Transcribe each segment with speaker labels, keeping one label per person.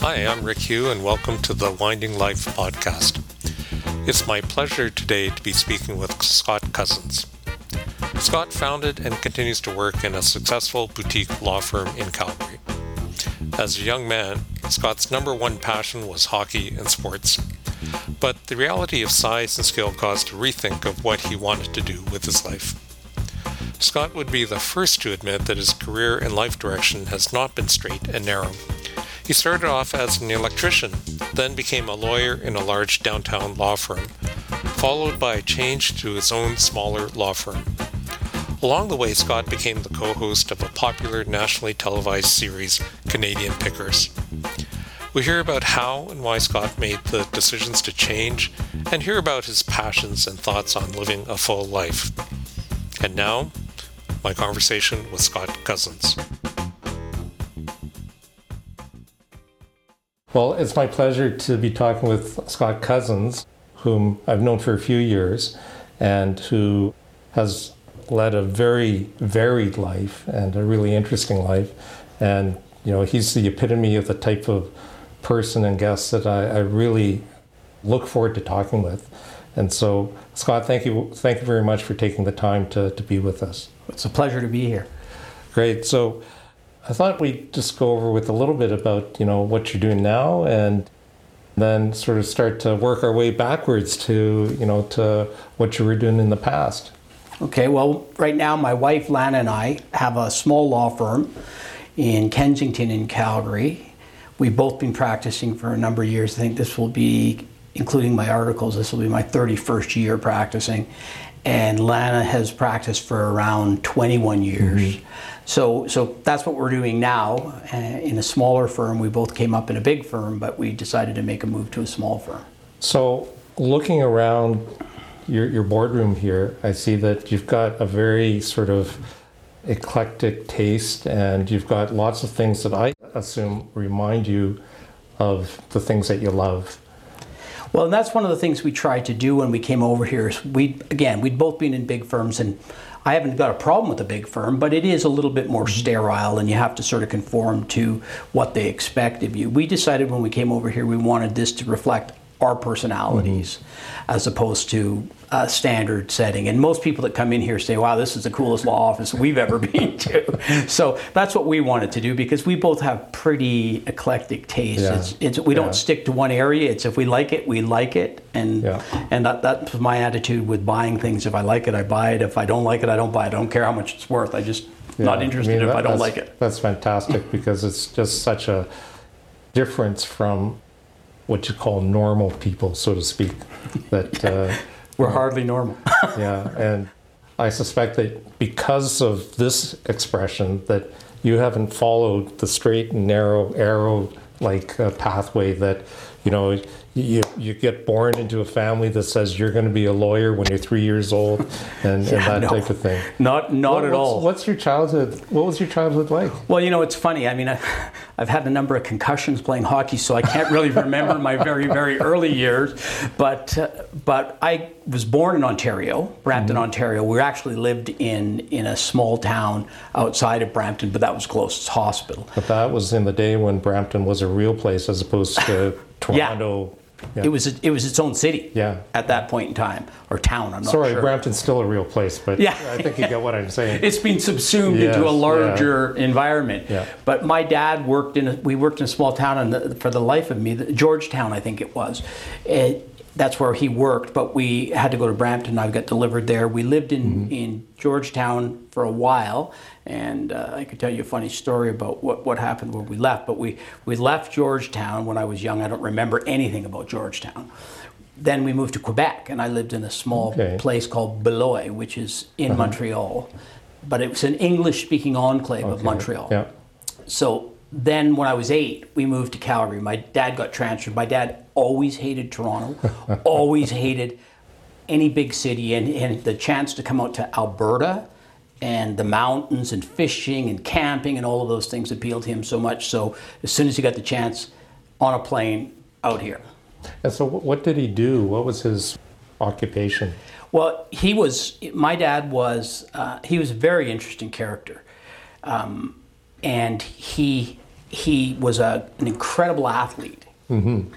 Speaker 1: Hi, I'm Rick Hugh, and welcome to the Winding Life podcast. It's my pleasure today to be speaking with Scott Cozens. Scott founded and continues to work in a successful boutique law firm in Calgary. As a young man, Scott's number one passion was hockey and sports. But the reality of size and skill caused a rethink of what he wanted to do with his life. Scott would be the first to admit that his career and life direction has not been straight and narrow. He started off as an electrician, then became a lawyer in a large downtown law firm, followed by a change to his own smaller law firm. Along the way, Scott became the co host of a popular nationally televised series, Canadian Pickers. We hear about how and why Scott made the decisions to change and hear about his passions and thoughts on living a full life. And now, my conversation with Scott Cozens. Well, it's my pleasure to be talking with Scott Cozens, whom I've known for a few years and who has led a very varied life and a really interesting life. And, you know, he's the epitome of the type of person and guest that I, I really look forward to talking with. And so, Scott, thank you, thank you very much for taking the time to, to be with us.
Speaker 2: It's a pleasure to be here.
Speaker 1: Great. So, I thought we'd just go over with a little bit about, you know, what you're doing now and then sort of start to work our way backwards to, you know, to what you were doing in the past.
Speaker 2: Okay, well, right now my wife Lana and I have a small law firm in Kensington in Calgary. We've both been practicing for a number of years. I think this will be, including my articles, this will be my 31st year practicing. And Lana has practiced for around 21 years. Mm-hmm. So, so that's what we're doing now uh, in a smaller firm. We both came up in a big firm, but we decided to make a move to a small firm.
Speaker 1: So, looking around your, your boardroom here, I see that you've got a very sort of eclectic taste and you've got lots of things that I assume remind you of the things that you love.
Speaker 2: Well, and that's one of the things we tried to do when we came over here. We again, we'd both been in big firms and I haven't got a problem with a big firm, but it is a little bit more mm-hmm. sterile and you have to sort of conform to what they expect of you. We decided when we came over here we wanted this to reflect our personalities mm-hmm. as opposed to a standard setting. And most people that come in here say, wow, this is the coolest law office we've ever been to. so that's what we wanted to do because we both have pretty eclectic tastes. Yeah. It's, it's, we don't stick to one area. It's if we like it, we like it. And, yeah. and that, that's my attitude with buying things. If I like it, I buy it. If I don't like it, I don't buy it. I don't care how much it's worth. I just not interested I mean, that, if I don't like it.
Speaker 1: That's fantastic because it's just such a difference from what you call normal people, so to speak. That uh,
Speaker 2: we're hardly normal.
Speaker 1: yeah, and I suspect that because of this expression, that you haven't followed the straight and narrow arrow like uh, pathway that you know you, you get born into a family that says you're going to be a lawyer when you're three years old and, yeah, and that no, type of thing.
Speaker 2: Not not
Speaker 1: what,
Speaker 2: at all.
Speaker 1: What's your childhood? What was your childhood like?
Speaker 2: Well, you know, it's funny. I mean, I, I've had a number of concussions playing hockey, so I can't really remember my very very early years. But uh, but I was born in Ontario, Brampton, mm-hmm. Ontario. We actually lived in in a small town outside of Brampton, but that was close. closest hospital.
Speaker 1: But that was in the day when Brampton was a real place as opposed to Toronto.
Speaker 2: Yeah. It was it was its own city.
Speaker 1: Yeah.
Speaker 2: At that point in time, or town. I'm not
Speaker 1: Sorry,
Speaker 2: sure.
Speaker 1: Brampton's still a real place, but yeah. I think you get what I'm saying.
Speaker 2: it's been subsumed yes, into a larger yeah. environment.
Speaker 1: Yeah.
Speaker 2: But my dad worked in. A, we worked in a small town, and for the life of me, the, Georgetown, I think it was. It, that's where he worked, but we had to go to Brampton. I got delivered there. We lived in, mm-hmm. in Georgetown for a while, and uh, I could tell you a funny story about what, what happened when we left. But we, we left Georgetown when I was young. I don't remember anything about Georgetown. Then we moved to Quebec, and I lived in a small okay. place called Beloeil, which is in uh-huh. Montreal. But it was an English speaking enclave okay. of Montreal.
Speaker 1: Yeah.
Speaker 2: So then when I was eight, we moved to Calgary. My dad got transferred. My dad always hated Toronto, always hated any big city, and, and the chance to come out to Alberta and the mountains and fishing and camping and all of those things appealed to him so much. So as soon as he got the chance on a plane out here.
Speaker 1: And so, what did he do? What was his occupation?
Speaker 2: Well, he was, my dad was, uh, he was a very interesting character. um, and he he was a, an incredible athlete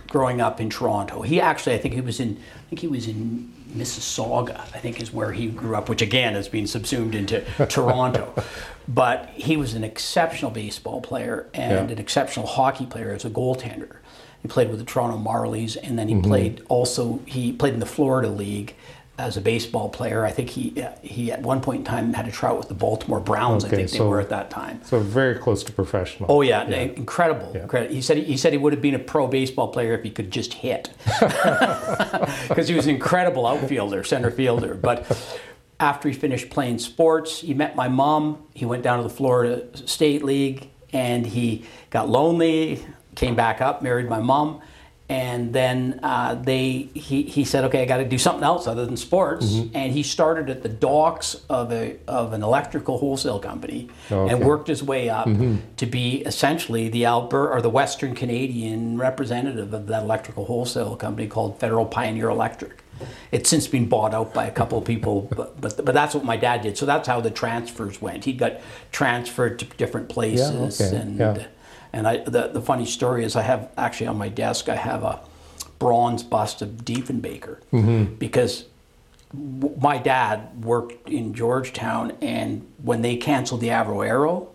Speaker 2: growing up in Toronto. He actually, I think he was in, I think he was in Mississauga. I think is where he grew up, which again has been subsumed into Toronto. But he was an exceptional baseball player and
Speaker 1: Yeah.
Speaker 2: an exceptional hockey player as a goaltender. He played with the Toronto Marlies, and then he mm-hmm. played also. He played in the Florida League as a baseball player. I think he he at one point in time had a tryout with the Baltimore Browns. I
Speaker 1: Okay,
Speaker 2: think they
Speaker 1: so-
Speaker 2: were at that time.
Speaker 1: So very close to professional.
Speaker 2: Oh yeah, incredible. incredible. He said he said he would have been a pro baseball player if he could just hit, because he was an incredible outfielder, center fielder. But after he finished playing sports, he met my mom. He went down to the Florida State League, and he got lonely. Came back up, married my mom, and then uh, they he, he said, okay, I got to do something else other than sports.
Speaker 1: Mm-hmm.
Speaker 2: And he started at the docks of a of an electrical wholesale company and
Speaker 1: Okay.
Speaker 2: worked his way up to be essentially the Alberta or the Western Canadian representative of that electrical wholesale company called Federal Pioneer Electric. It's since been bought out by a couple of people, but, but but that's what my dad did. So that's how the transfers went. He got transferred to different places, yeah,
Speaker 1: okay,
Speaker 2: and
Speaker 1: yeah.
Speaker 2: And I the, the funny story is I have actually on my desk I have a bronze bust of Diefenbaker
Speaker 1: Mm-hmm.
Speaker 2: because w- my dad worked in Georgetown, and when they canceled the Avro Arrow,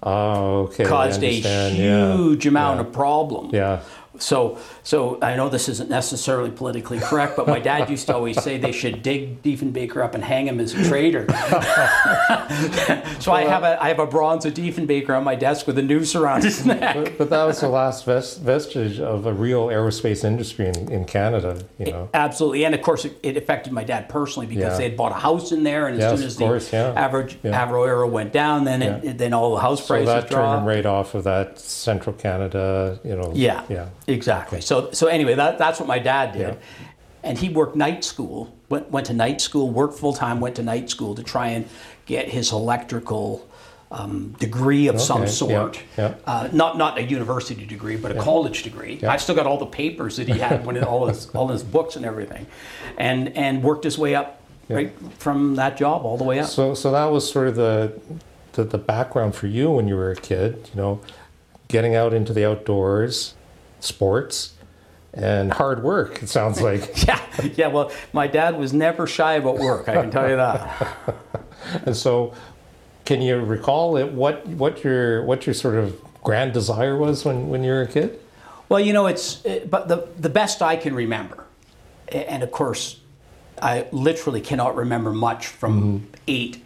Speaker 1: Oh, okay.
Speaker 2: Caused a
Speaker 1: understand, yeah.
Speaker 2: huge amount of problem.
Speaker 1: Yeah.
Speaker 2: So, so I know this isn't necessarily politically correct, but my dad used to always say they should dig Diefenbaker up and hang him as a traitor. so I have a I have a bronze of Diefenbaker on my desk with a noose around his neck.
Speaker 1: But, but that was the last ves- vestige of a real aerospace industry in, in Canada, you know.
Speaker 2: Absolutely, and of course it, it affected my dad personally because
Speaker 1: Yeah.
Speaker 2: they had bought a house in there, and as
Speaker 1: Yes,
Speaker 2: soon as the
Speaker 1: course, yeah.
Speaker 2: average
Speaker 1: Yeah.
Speaker 2: Avro went down, then it, then all the house
Speaker 1: So
Speaker 2: prices
Speaker 1: that turned
Speaker 2: dropped.
Speaker 1: him right off of that central Canada, you know.
Speaker 2: Yeah,
Speaker 1: Yeah.
Speaker 2: Exactly. So so anyway, that, that's what my dad did,
Speaker 1: Yeah.
Speaker 2: and he worked night school. Went went to night school, worked full time, went to night school to try and get his electrical um, degree of some sort.
Speaker 1: yeah, yeah.
Speaker 2: Uh, not not a university degree, but a college degree. I've still got all the papers that he had when it, all his all his books and everything, and and worked his way up right from that job all the way up.
Speaker 1: So, so that was sort of the, the the background for you when you were a kid. You know, getting out into the outdoors, sports, and hard work. It sounds like.
Speaker 2: yeah, yeah. Well, my dad was never shy about work. I can tell you that.
Speaker 1: and so, can you recall it? What what your what your sort of grand desire was when when you were a kid?
Speaker 2: Well, you know, it's uh, but the the best I can remember, and of course, I literally cannot remember much from eight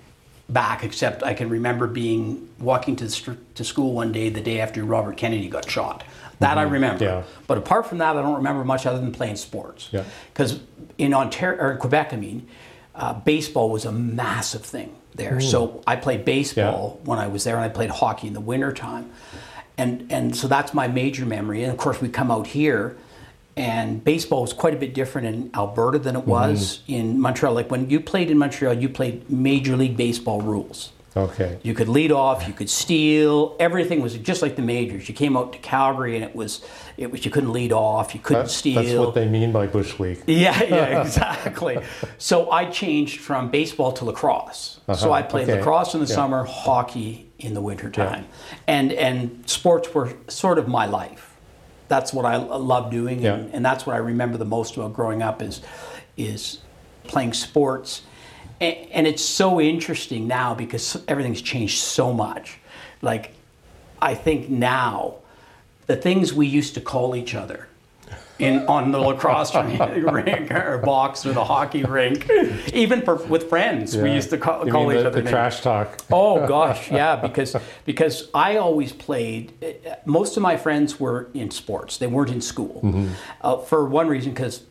Speaker 2: back, except I can remember being walking to str- to school one day the day after Robert Kennedy got shot. That I mm-hmm. remember.
Speaker 1: Yeah.
Speaker 2: But apart from that, I don't remember much other than playing sports.
Speaker 1: Yeah.
Speaker 2: Because in Ontario or in Quebec, I mean, uh, baseball was a massive thing there. Mm. So I played baseball when I was there, and I played hockey in the wintertime. And and so that's my major memory. And of course, we come out here, and baseball was quite a bit different in Alberta than it mm-hmm. was in Montreal. Like when you played in Montreal, you played Major League Baseball rules.
Speaker 1: Okay.
Speaker 2: You could lead off, you could steal. Everything was just like the majors. You came out to Calgary, and it was it was you couldn't lead off, you couldn't
Speaker 1: That's,
Speaker 2: steal.
Speaker 1: that's what they mean by bush league.
Speaker 2: Yeah, yeah, exactly. so I changed from baseball to lacrosse. So
Speaker 1: Uh-huh,
Speaker 2: I played
Speaker 1: okay.
Speaker 2: lacrosse in the
Speaker 1: Yeah.
Speaker 2: summer, hockey in the wintertime. And and sports were sort of my life. That's what I love doing and, and that's what I remember the most about growing up is is playing sports. And, and it's so interesting now because everything's changed so much. Like I think now the things we used to call each other in on the lacrosse rink or box or the hockey rink, even for with friends, we used to call, call each
Speaker 1: the,
Speaker 2: other
Speaker 1: the trash talk.
Speaker 2: Oh gosh, yeah, because because I always played. Eh, eh, most of my friends were in sports; they weren't in school. Mm-hmm. Uh, for one reason, because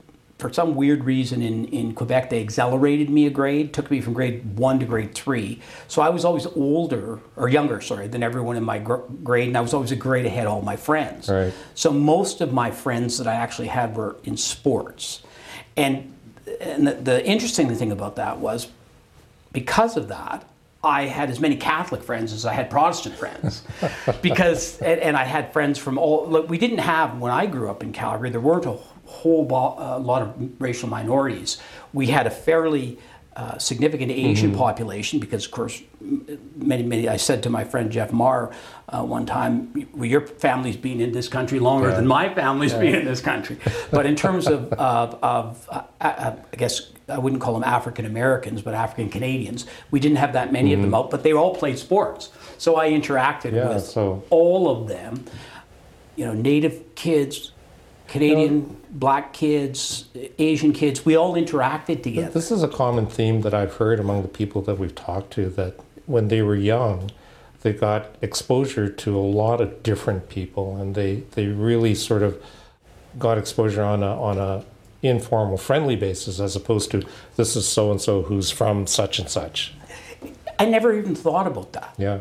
Speaker 2: for some weird reason in, in Quebec they accelerated me a grade, took me from grade one to grade three. So I was always older or younger, sorry, than everyone in my gr- grade, and I was always a grade ahead of all my friends.
Speaker 1: Right.
Speaker 2: So most of my friends that I actually had were in sports, and and the, the interesting thing about that was because of that, I had as many Catholic friends as I had Protestant friends, because and, and I had friends from all. Look, we didn't have when I grew up in Calgary. There weren't a whole bo- uh, lot of racial minorities. We had a fairly uh, significant Asian population because, of course, many, many. I said to my friend Jeff Marr uh, one time, well, "Your family's been in this country longer than my family's been in this country." But in terms of, of, of uh, uh, I guess I wouldn't call them African Americans, but African Canadians, we didn't have that many of them out, but they all played sports. So I interacted
Speaker 1: Yeah,
Speaker 2: with
Speaker 1: so-
Speaker 2: all of them. You know, Native kids, Canadian black kids, Asian kids, we all interacted together.
Speaker 1: This is a common theme that I've heard among the people that we've talked to that when they were young, they got exposure to a lot of different people and they, they really sort of got exposure on a, on a informal, friendly basis as opposed to this is so and so who's from such and such.
Speaker 2: I never even thought about that.
Speaker 1: Yeah.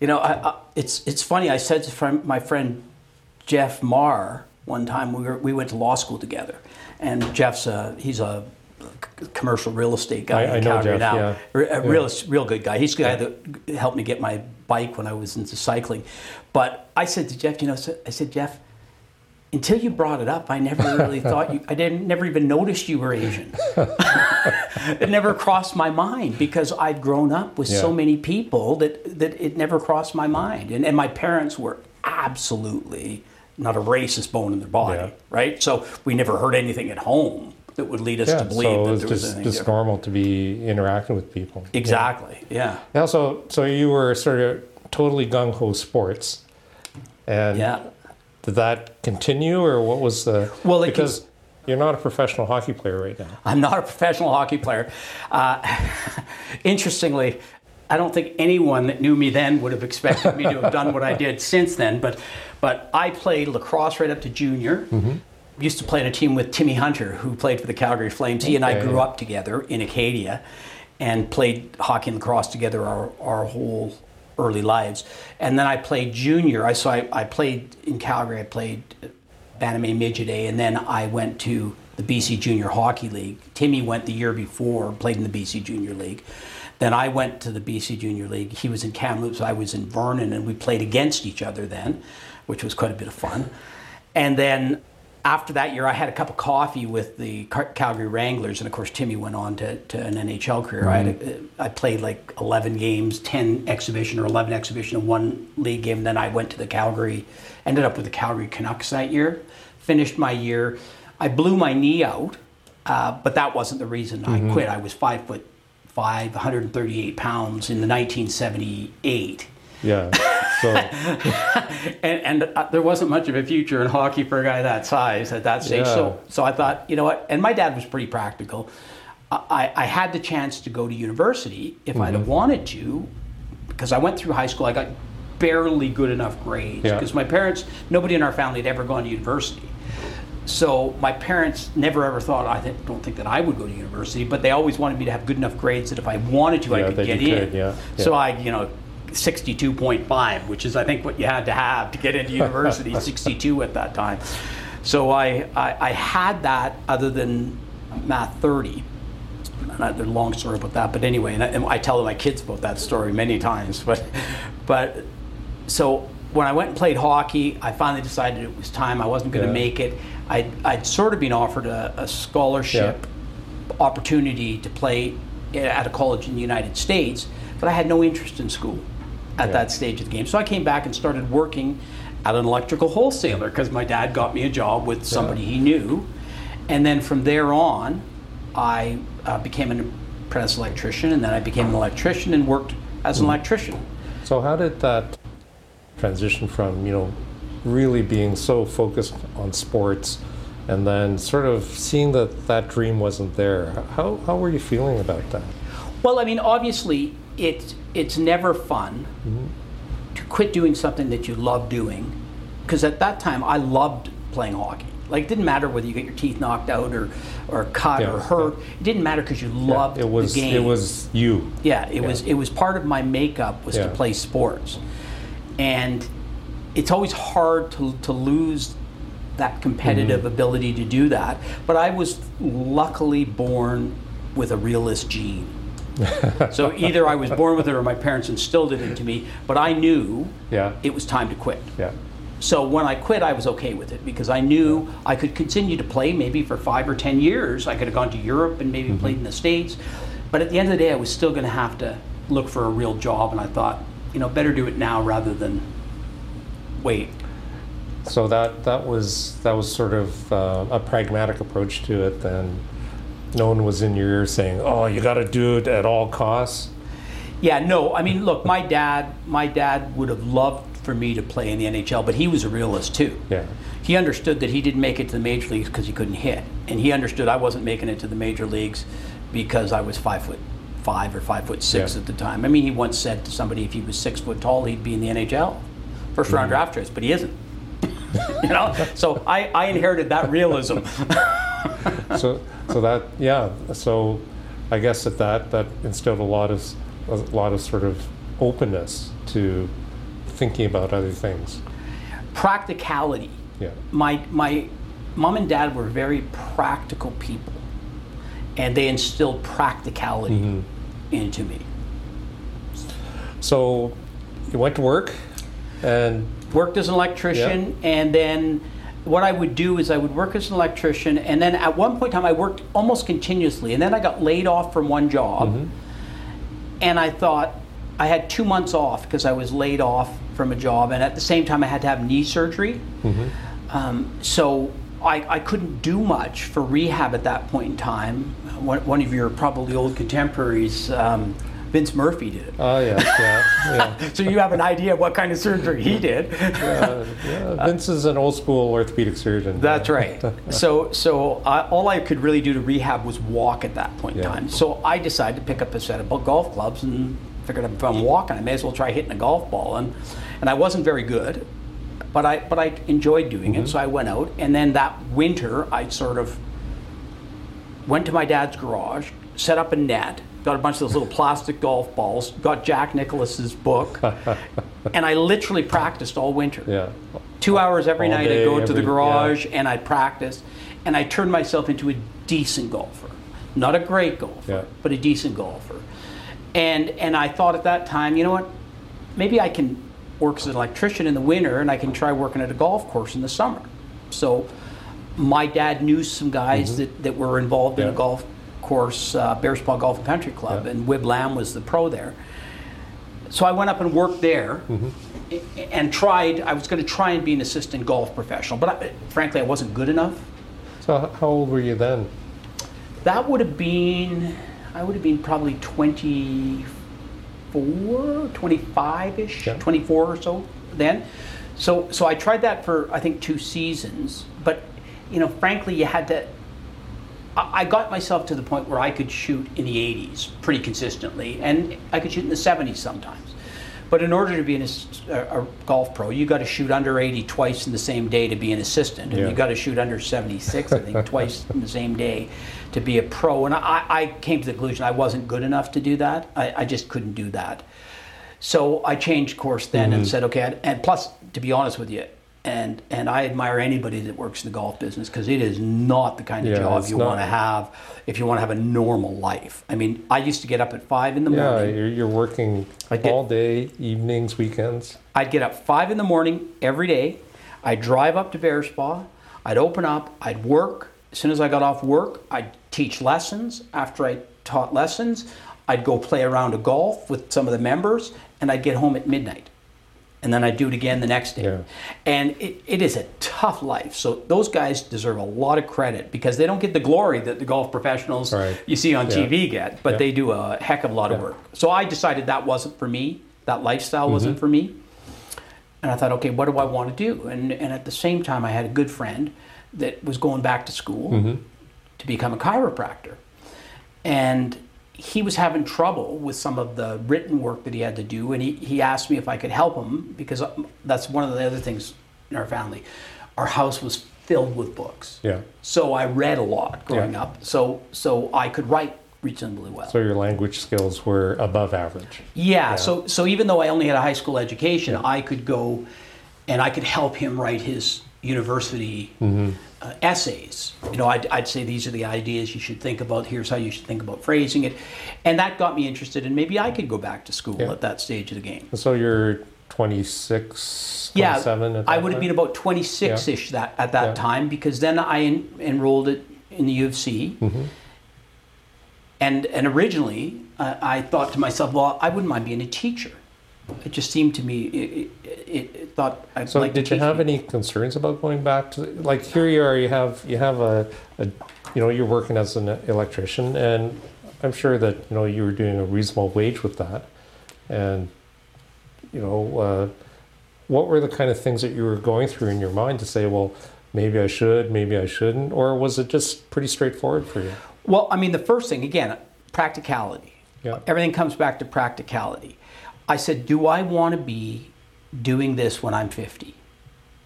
Speaker 2: You know, I, I, it's it's funny. I said to my friend Jeff Marr one time we were we went to law school together, and Jeff's a he's a commercial real estate guy
Speaker 1: I- I
Speaker 2: in
Speaker 1: know
Speaker 2: Calgary
Speaker 1: Jeff,
Speaker 2: now.
Speaker 1: yeah.
Speaker 2: A real real good guy. He's the guy that helped me get my bike when I was into cycling. But I said to Jeff, you know, I said Jeff. Until you brought it up, I never really thought you. I didn't never even noticed you were Asian. it never crossed my mind because I'd grown up with so many people that, that it never crossed my mind. And, and my parents were absolutely not a racist bone in their body,
Speaker 1: Yeah.
Speaker 2: right? So we never heard anything at home that would lead us
Speaker 1: Yeah.
Speaker 2: to believe
Speaker 1: So it
Speaker 2: that
Speaker 1: was
Speaker 2: there was
Speaker 1: just,
Speaker 2: anything
Speaker 1: just
Speaker 2: different.
Speaker 1: normal to be interacting with people.
Speaker 2: Exactly, yeah.
Speaker 1: Yeah, so so you were sort of totally gung ho sports, and
Speaker 2: Yeah.
Speaker 1: did that continue, or what was the?
Speaker 2: Well, it
Speaker 1: because you're not a professional hockey player right now.
Speaker 2: I'm not a professional hockey player. Uh, interestingly, I don't think anyone that knew me then would have expected me to have done what I did since then. But, but I played lacrosse right up to junior. Mm-hmm. Used to play on a team with Timmy Hunter, who played for the Calgary Flames. He and I grew up together in Acadia, and played hockey and lacrosse together our, our whole early lives. And then I played junior. I so I, I played in Calgary. I played Bannerman Midget A, and then I went to the BC Junior Hockey League. Timmy went the year before, played in the BC Junior League. Then I went to the BC Junior League. He was in Kamloops, I was in Vernon, and we played against each other then, which was quite a bit of fun. And then after that year, I had a cup of coffee with the Cal- Calgary Wranglers, and of course, Timmy went on to, to an NHL career. I, had a, I played like 11 games, 10 exhibition or 11 exhibition, and one league game. Then I went to the Calgary, ended up with the Calgary Canucks that year, finished my year. I blew my knee out, uh, but that wasn't the reason I quit. I was five foot five, 138 pounds in the 1978
Speaker 1: Yeah. So
Speaker 2: and, and uh, there wasn't much of a future in hockey for a guy that size at that stage. So,
Speaker 1: Yeah.
Speaker 2: so I thought, you know what? And my dad was pretty practical. I, I had the chance to go to university if I'd
Speaker 1: Mm-hmm.
Speaker 2: have wanted to, because I went through high school. I got barely good enough grades
Speaker 1: Yeah.
Speaker 2: because my parents, nobody in our family had ever gone to university. So my parents never ever thought I th- don't think that I would go to university, but they always wanted me to have good enough grades that if I wanted to, I could get in.
Speaker 1: could, yeah,
Speaker 2: So. I, you know, 62.5, which is I think what you had to have to get into university, 62 at that time. So I, I, I had that other than math 30. And I, there's a long story about that, but anyway, and I, and I tell my kids about that story many times. But, but so when I went and played hockey, I finally decided it was time. I wasn't going to
Speaker 1: Yeah.
Speaker 2: make it. I'd, I'd sort of been offered a, a scholarship opportunity to play at a college in the United States, but I had no interest in school at
Speaker 1: Yeah.
Speaker 2: that stage of the game. So I came back and started working at an electrical wholesaler because my dad got me a job with somebody he knew. And then from there on, I uh, became an apprentice electrician, and then I became an electrician and worked as an electrician.
Speaker 1: so how did that transition from you know really being so focused on sports and then sort of seeing that that dream wasn't there how, how were you feeling about that
Speaker 2: Well, I mean, obviously, it's it's never fun to quit doing something that you love doing, because at that time I loved playing hockey. Like, it didn't matter whether you get your teeth knocked out or or cut
Speaker 1: Yeah,
Speaker 2: or hurt. It didn't matter because you loved
Speaker 1: it was
Speaker 2: the game.
Speaker 1: it was you
Speaker 2: Yeah, it was it was part of my makeup was to play sports, and it's always hard to to lose that competitive
Speaker 1: Mm-hmm.
Speaker 2: ability to do that. But I was luckily born with a realist gene. so either I was born with it or my parents instilled it into me. But I knew
Speaker 1: yeah
Speaker 2: it was time to quit.
Speaker 1: yeah
Speaker 2: So when I quit, I was okay with it because I knew I could continue to play maybe for five or ten years. I could have gone to Europe and maybe played in the States. But at the end of the day, I was still going to have to look for a real job, and I thought, you know, better do it now rather than wait.
Speaker 1: So that that was that was sort of uh, a pragmatic approach to it. Then no one was in your ear saying, "Oh, you got to do it at all costs."
Speaker 2: Yeah, no. I mean, look, my dad, my dad would have loved for me to play in the NHL, but he was a realist too.
Speaker 1: Yeah.
Speaker 2: He understood that he didn't make it to the major leagues because he couldn't hit, and he understood I wasn't making it to the major leagues because I was five foot five or five foot six
Speaker 1: Yeah.
Speaker 2: at the time. I mean, he once said to somebody, if he was six foot tall, he'd be in the NHL, first
Speaker 1: Mm-hmm.
Speaker 2: round draft choice, but he isn't. you know, so I, I inherited that realism.
Speaker 1: so so that yeah so i guess at that that instilled a lot of a lot of sort of openness to thinking about other things
Speaker 2: Practicality.
Speaker 1: yeah
Speaker 2: my my mom and dad were very practical people and they instilled practicality
Speaker 1: Mm-hmm.
Speaker 2: into me
Speaker 1: so you went to work and
Speaker 2: worked as an electrician and then what i would do is i would work as an electrician and then at one point in time i worked almost continuously and then i got laid off from one job. And i thought i had two months off because i was laid off from a job and at the same time i had to have knee surgery. Um, so I, I couldn't do much for rehab at that point in time. One, one of your probably old contemporaries, um, Vince Murphy, did
Speaker 1: oh yeah yeah yeah,
Speaker 2: So you have an idea of what kind of surgery he did.
Speaker 1: uh, yeah vince is an old school orthopedic surgeon
Speaker 2: That's right. So, so I, all I could really do to rehab was walk at that point in time. So I decided to pick up a set of golf clubs and figured if I'm walking, I may as well try hitting a golf ball. And, and I wasn't very good, but I, but I enjoyed doing it. So I went out, and then that winter, I sort of went to my dad's garage, set up a net, got a bunch of those little plastic golf balls, got Jack Nicklaus's book, and I literally practiced all winter
Speaker 1: yeah
Speaker 2: two hours every
Speaker 1: All
Speaker 2: night
Speaker 1: day,
Speaker 2: I'd go to the
Speaker 1: every-
Speaker 2: garage and I'd practice and I turned myself into a decent golfer. Not a great golfer,
Speaker 1: Yeah.
Speaker 2: but a decent golfer. And and I thought at that time, you know what? Maybe I can work as an electrician in the winter and I can try working at a golf course in the summer. So my dad knew some guys that, that were involved in a
Speaker 1: Mm-hmm.
Speaker 2: Golf course, uh, Bearspaw Golf and Country Club,
Speaker 1: Yeah.
Speaker 2: and Wib Lamb was the pro there. So I went up and worked there
Speaker 1: Mm-hmm.
Speaker 2: and tried, I was going to try and be an assistant golf professional, but I, frankly, I wasn't good enough.
Speaker 1: so how old were you then
Speaker 2: That would have been, I would have been probably 24, 25 ish,
Speaker 1: Yeah.
Speaker 2: 24 or so then. So, so I tried that for, I think, two seasons. But, you know, frankly, you had to, I got myself to the point where I could shoot in the 80s pretty consistently, and I could shoot in the 70s sometimes. But in order to be an, a, a golf pro, you got to shoot under 80 twice in the same day to be an assistant, and
Speaker 1: Yeah.
Speaker 2: you got to shoot under 76, I think, twice in the same day to be a pro. And I, I came to the conclusion I wasn't good enough to do that. I, I just couldn't do that. So I changed course then
Speaker 1: Mm-hmm.
Speaker 2: and said, okay, and plus, to be honest with you, and and I admire anybody that works in the golf business because it is not the kind of
Speaker 1: Yeah,
Speaker 2: job you want to have if you want to have a normal life. I mean, I used to get up at five in the
Speaker 1: yeah
Speaker 2: morning.
Speaker 1: you're, you're working
Speaker 2: did-
Speaker 1: all day evenings weekends
Speaker 2: I'd get up five in the morning every day. I'd drive up to Bearspaw. I'd open up. I'd work. As soon as I got off work, I'd teach lessons. After I taught lessons, I'd go play around a golf with some of the members, and I'd get home at midnight. And then I'd do it again the next day.
Speaker 1: Yeah.
Speaker 2: And it, it is a tough life. So those guys deserve a lot of credit because they don't get the glory that the golf professionals
Speaker 1: Right.
Speaker 2: you see on
Speaker 1: Yeah.
Speaker 2: TV get, but
Speaker 1: Yeah.
Speaker 2: they do a heck of a lot of work. So I decided that wasn't for me. That lifestyle wasn't
Speaker 1: Mm-hmm.
Speaker 2: for me. And I thought, okay, what do I want to do? And, and at the same time, I had a good friend that was going back to school
Speaker 1: Mm-hmm.
Speaker 2: to become a chiropractor. And he was having trouble with some of the written work that he had to do. And he, he asked me if I could help him because um, that's one of the other things in our family. Our house was filled with books.
Speaker 1: yeah
Speaker 2: So I read a lot growing
Speaker 1: Yeah.
Speaker 2: up. So, so I could write reasonably well.
Speaker 1: so your language skills were above average
Speaker 2: Yeah, so so even though I only had a high school education, I could go and I could help him write his university uh, essays. You know, I'd, I'd say these are the ideas you should think about. Here's how you should think about phrasing it, and that got me interested. in maybe I could go back to school
Speaker 1: Yeah.
Speaker 2: at that stage of the game.
Speaker 1: so you're 26
Speaker 2: Yeah,
Speaker 1: 27 at
Speaker 2: I would have been about 26 ish that at that
Speaker 1: Yeah.
Speaker 2: time because then I en- enrolled it in the U of C.
Speaker 1: Mm-hmm.
Speaker 2: And, and originally, uh, I thought to myself, well, I wouldn't mind being a teacher. It just seemed to me, it, it, it thought I'd
Speaker 1: So
Speaker 2: like to
Speaker 1: did you have any concerns about going back to like here you are you have you have a, a you know you're working as an electrician and I'm sure that you know you were doing a reasonable wage with that and you know uh, what were the kind of things that you were going through in your mind to say well maybe I should maybe I shouldn't or was it just pretty straightforward for you
Speaker 2: Well, I mean, the first thing, again, practicality.
Speaker 1: Yeah.
Speaker 2: Everything comes back to practicality. I said, do I want to be doing this when I'm 50?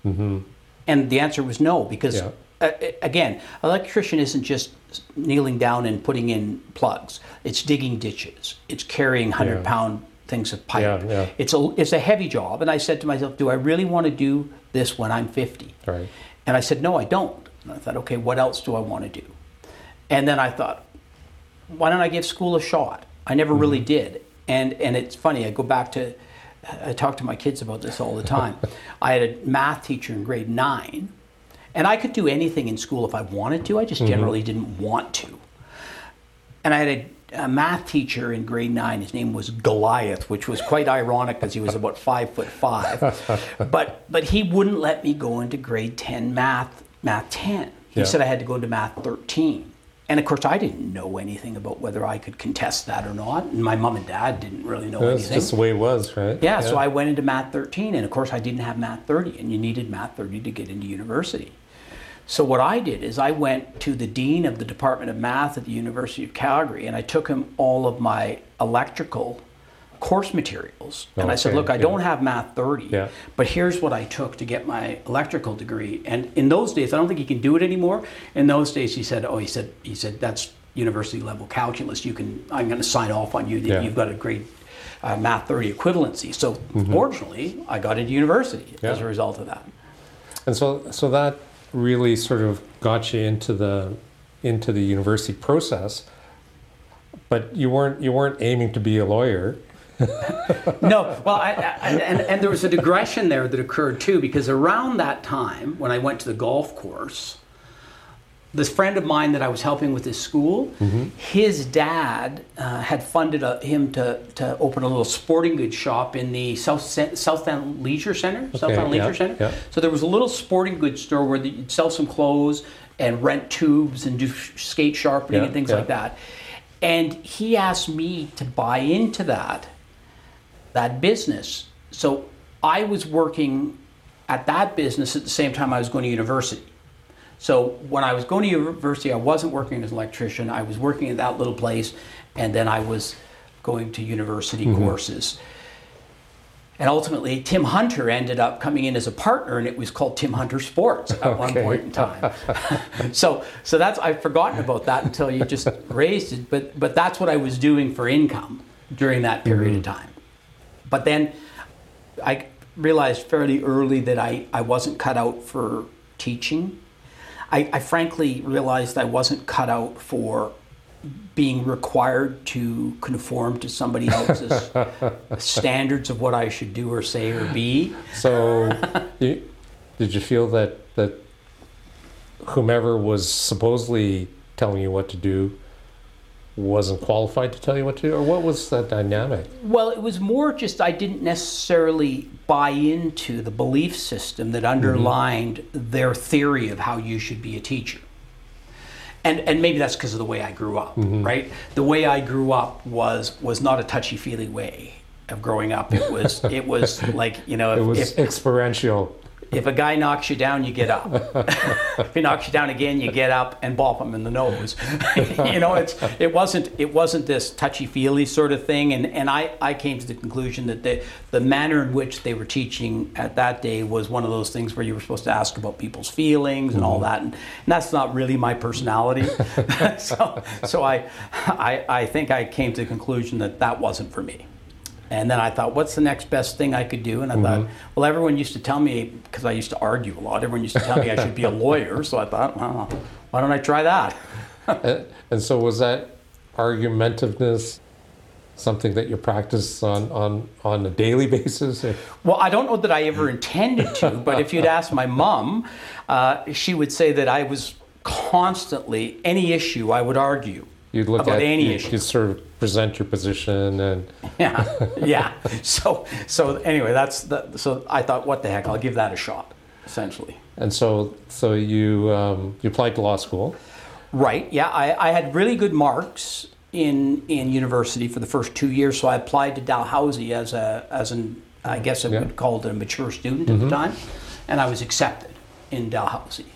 Speaker 2: Mm-hmm. And the answer was no, because
Speaker 1: Yeah.
Speaker 2: uh, again, electrician isn't just kneeling down and putting in plugs. It's digging ditches. It's carrying hundred
Speaker 1: Yeah.
Speaker 2: pound things of pipe.
Speaker 1: Yeah, yeah.
Speaker 2: It's a it's a heavy job. And I said to myself, do I really want to do this when I'm 50?
Speaker 1: right
Speaker 2: And I said, no, I don't. And I thought, okay, what else do I want to do? And then I thought, why don't I give school a shot? I never really did. And, and it's funny, I go back to, I talk to my kids about this all the time. I had a math teacher in grade nine, and I could do anything in school if I wanted to, I just mm-hmm. generally didn't want to. And I had a, a math teacher in grade nine. His name was Goliath, which was quite ironic because he was about five foot five. but but he wouldn't let me go into grade ten math math ten. He
Speaker 1: Yeah.
Speaker 2: said I had to go into math thirteen. And of course, I didn't know anything about whether I could contest that or not. And my mom and dad didn't really know
Speaker 1: that's
Speaker 2: anything.
Speaker 1: just the way it was right
Speaker 2: Yeah, so I went into math 13, and of course I didn't have math 30, and you needed math 30 to get into university. So what I did is I went to the dean of the Department of Math at the University of Calgary, and I took him all of my electrical course materials, and I said,
Speaker 1: Okay,
Speaker 2: "Look, I
Speaker 1: yeah.
Speaker 2: don't have math 30,
Speaker 1: Yeah.
Speaker 2: but here's what I took to get my electrical degree." And in those days, I don't think he can do it anymore. In those days, he said, "Oh, he said, he said that's university level calculus. You can, I'm going to sign off on you that
Speaker 1: Yeah.
Speaker 2: you've got a grade." uh, math 30 equivalency. So fortunately, I got into university as
Speaker 1: Mm-hmm.
Speaker 2: A result of that.
Speaker 1: And so, so that really sort of got you into the into the university process. But you weren't you weren't aiming to be a lawyer.
Speaker 2: No, well, I, I, and, and there was a digression there that occurred too, because around that time when I went to the golf course, this friend of mine that I was helping with his school, his dad uh, had funded a, him to, to open a little sporting goods shop in the South Cen- South End Leisure Center. South End
Speaker 1: yeah,
Speaker 2: Leisure Center.
Speaker 1: yeah.
Speaker 2: So there was a little sporting goods store where you'd sell some clothes and rent tubes and do skate sharpening
Speaker 1: Yeah,
Speaker 2: and things
Speaker 1: yeah.
Speaker 2: like that. And he asked me to buy into that that business. So I was working at that business at the same time I was going to university. So when I was going to university, I wasn't working as an electrician. I was working at that little place, and then I was going to university mm-hmm. courses. And ultimately, Tim Hunter ended up coming in as a partner, and it was called Tim Hunter Sports at one point in time. so, so that's I've forgotten about that until you just raised it. But but that's what I was doing for income during that period of mm-hmm. time. But then I realized fairly early that I, I wasn't cut out for teaching. I, I frankly realized I wasn't cut out for being required to conform to somebody else's standards of what I should do or say or be.
Speaker 1: So, you, did you feel that that whomever was supposedly telling you what to do wasn't qualified to tell you what to do, or what was that dynamic?
Speaker 2: Well, it was more just I didn't necessarily buy into the belief system that underlined their theory of how you should be a teacher. And, and maybe that's because of the way I grew up, mm-hmm. right? The way I grew up was was not a touchy feely way of growing up. It was it was like you know
Speaker 1: It was
Speaker 2: if,
Speaker 1: experiential.
Speaker 2: If a guy knocks you down, you get up. if he knocks you down again, you get up and bop him in the nose. you know, it's it wasn't it wasn't this touchy feely sort of thing. And and I, I came to the conclusion that the the manner in which they were teaching at that day was one of those things where you were supposed to ask about people's feelings and all mm-hmm. that, and, and that's not really my personality. so so I, I I think I came to the conclusion that that wasn't for me. And then I thought, what's the next best thing I could do? And I thought, well, everyone used to tell me, because I used to argue a lot, everyone used to tell me I should be a lawyer. So I thought, well, why don't I try that?
Speaker 1: And, and so, was that argumentiveness something that you practice on on on a daily basis?
Speaker 2: Well, I don't know that I ever intended to, but if you'd asked my mom, uh, she would say that I was constantly, any issue, I would argue.
Speaker 1: You'd look
Speaker 2: about
Speaker 1: at
Speaker 2: any
Speaker 1: you,
Speaker 2: issue.
Speaker 1: you sort of present your position and
Speaker 2: yeah, yeah. So, so anyway, that's the, so I thought, what the heck? I'll give that a shot. Essentially,
Speaker 1: and so so you um, you applied to law school.
Speaker 2: right? Yeah, I, I had really good marks in in university for the first two years, so I applied to Dalhousie as a as an I guess I
Speaker 1: Yeah.
Speaker 2: would call it a mature student at the time, and I was accepted in Dalhousie.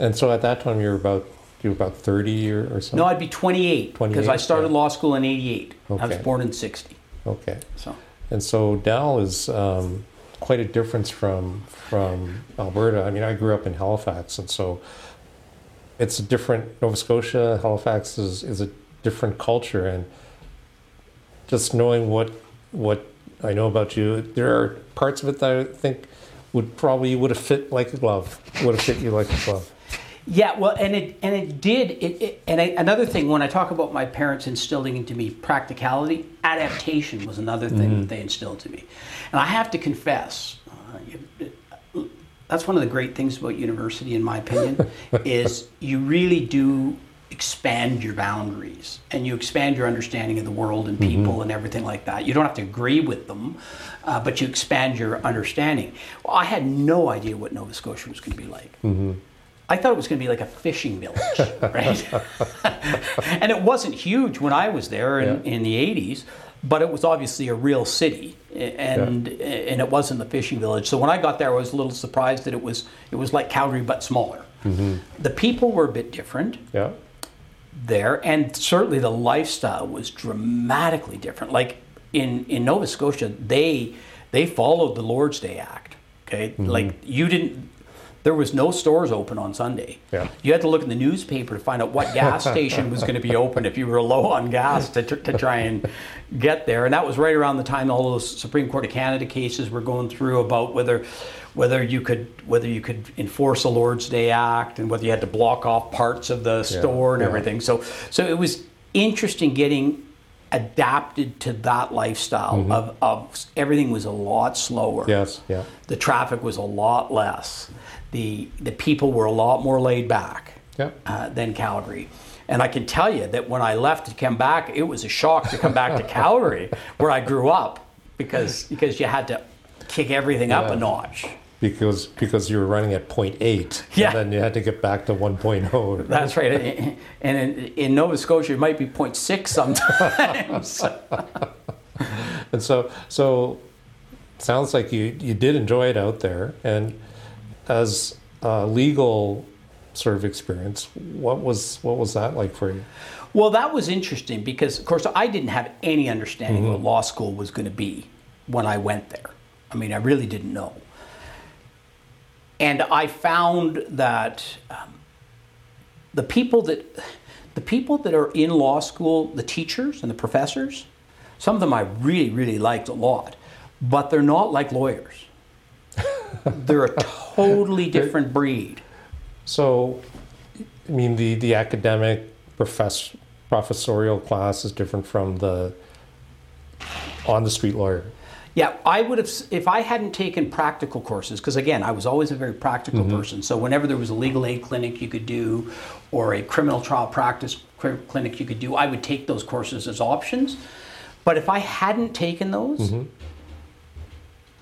Speaker 1: And so at that time you were about you were about thirty or, or something.
Speaker 2: No, I'd be 28 because I started
Speaker 1: yeah.
Speaker 2: law school in '88. Okay. I was born in '60,
Speaker 1: Okay.
Speaker 2: so.
Speaker 1: And so Dal is um, quite a difference from from Alberta. I mean, I grew up in Halifax, and so it's a different Nova Scotia. Halifax is, is a different culture, and just knowing what what I know about you, there are parts of it that I think would probably would have fit like a glove. Would have fit you like a glove.
Speaker 2: Yeah, well, and it and it did. It, it and I, another thing, when I talk about my parents instilling into me practicality, adaptation was another thing that they instilled to me. And I have to confess, uh, that's one of the great things about university, in my opinion, is you really do expand your boundaries and you expand your understanding of the world and people and everything like that. You don't have to agree with them, uh, but you expand your understanding. Well, I had no idea what Nova Scotia was going to be like. I thought it was going to be like a fishing village, right? and it wasn't huge when I was there in,
Speaker 1: Yeah.
Speaker 2: in the 80s, but it was obviously a real city, and and it wasn't the fishing village. So when I got there, I was a little surprised that it was it was like Calgary but smaller. Mm-hmm. The people were a bit different
Speaker 1: Yeah.
Speaker 2: there, and certainly the lifestyle was dramatically different. Like in in Nova Scotia, they they followed the Lord's Day Act. Okay, mm-hmm. like you didn't. There was no stores open on Sunday.
Speaker 1: Yeah.
Speaker 2: You had to look in the newspaper to find out what gas station was going to be open if you were low on gas to, to try and get there. And that was right around the time all those Supreme Court of Canada cases were going through about whether whether you could whether you could enforce a Lord's Day Act and whether you had to block off parts of the store and
Speaker 1: yeah.
Speaker 2: everything. So so it was interesting getting adapted to that lifestyle mm-hmm. of, of everything was a lot slower
Speaker 1: Yes. Yeah.
Speaker 2: the traffic was a lot less. The the people were a lot more laid back
Speaker 1: Yeah.
Speaker 2: uh, than Calgary. And I can tell you that when I left to come back, it was a shock to come back to Calgary, where I grew up, because because you had to kick everything up a notch.
Speaker 1: Because because you were running at 0.8,
Speaker 2: Yeah.
Speaker 1: and then you had to get back to 1.0.
Speaker 2: That's right. And in, in Nova Scotia, it might be 0.6 sometimes.
Speaker 1: And so, so sounds like you, you did enjoy it out there. And as a legal sort of experience, what was what was that like for you?
Speaker 2: Well, that was interesting because, of course, I didn't have any understanding what law school was going to be when I went there. I mean, I really didn't know. And I found that um, the people that the people that are in law school, the teachers and the professors, some of them I really, really liked a lot, but they're not like lawyers. They're a totally different breed.
Speaker 1: So, I mean, the, the academic profess, professorial class is different from the on the street lawyer.
Speaker 2: Yeah, I would have, if I hadn't taken practical courses, because again, I was always a very practical mm-hmm. person. So whenever there was a legal aid clinic you could do, or a criminal trial practice cl- clinic you could do, I would take those courses as options. But if I hadn't taken those, mm-hmm.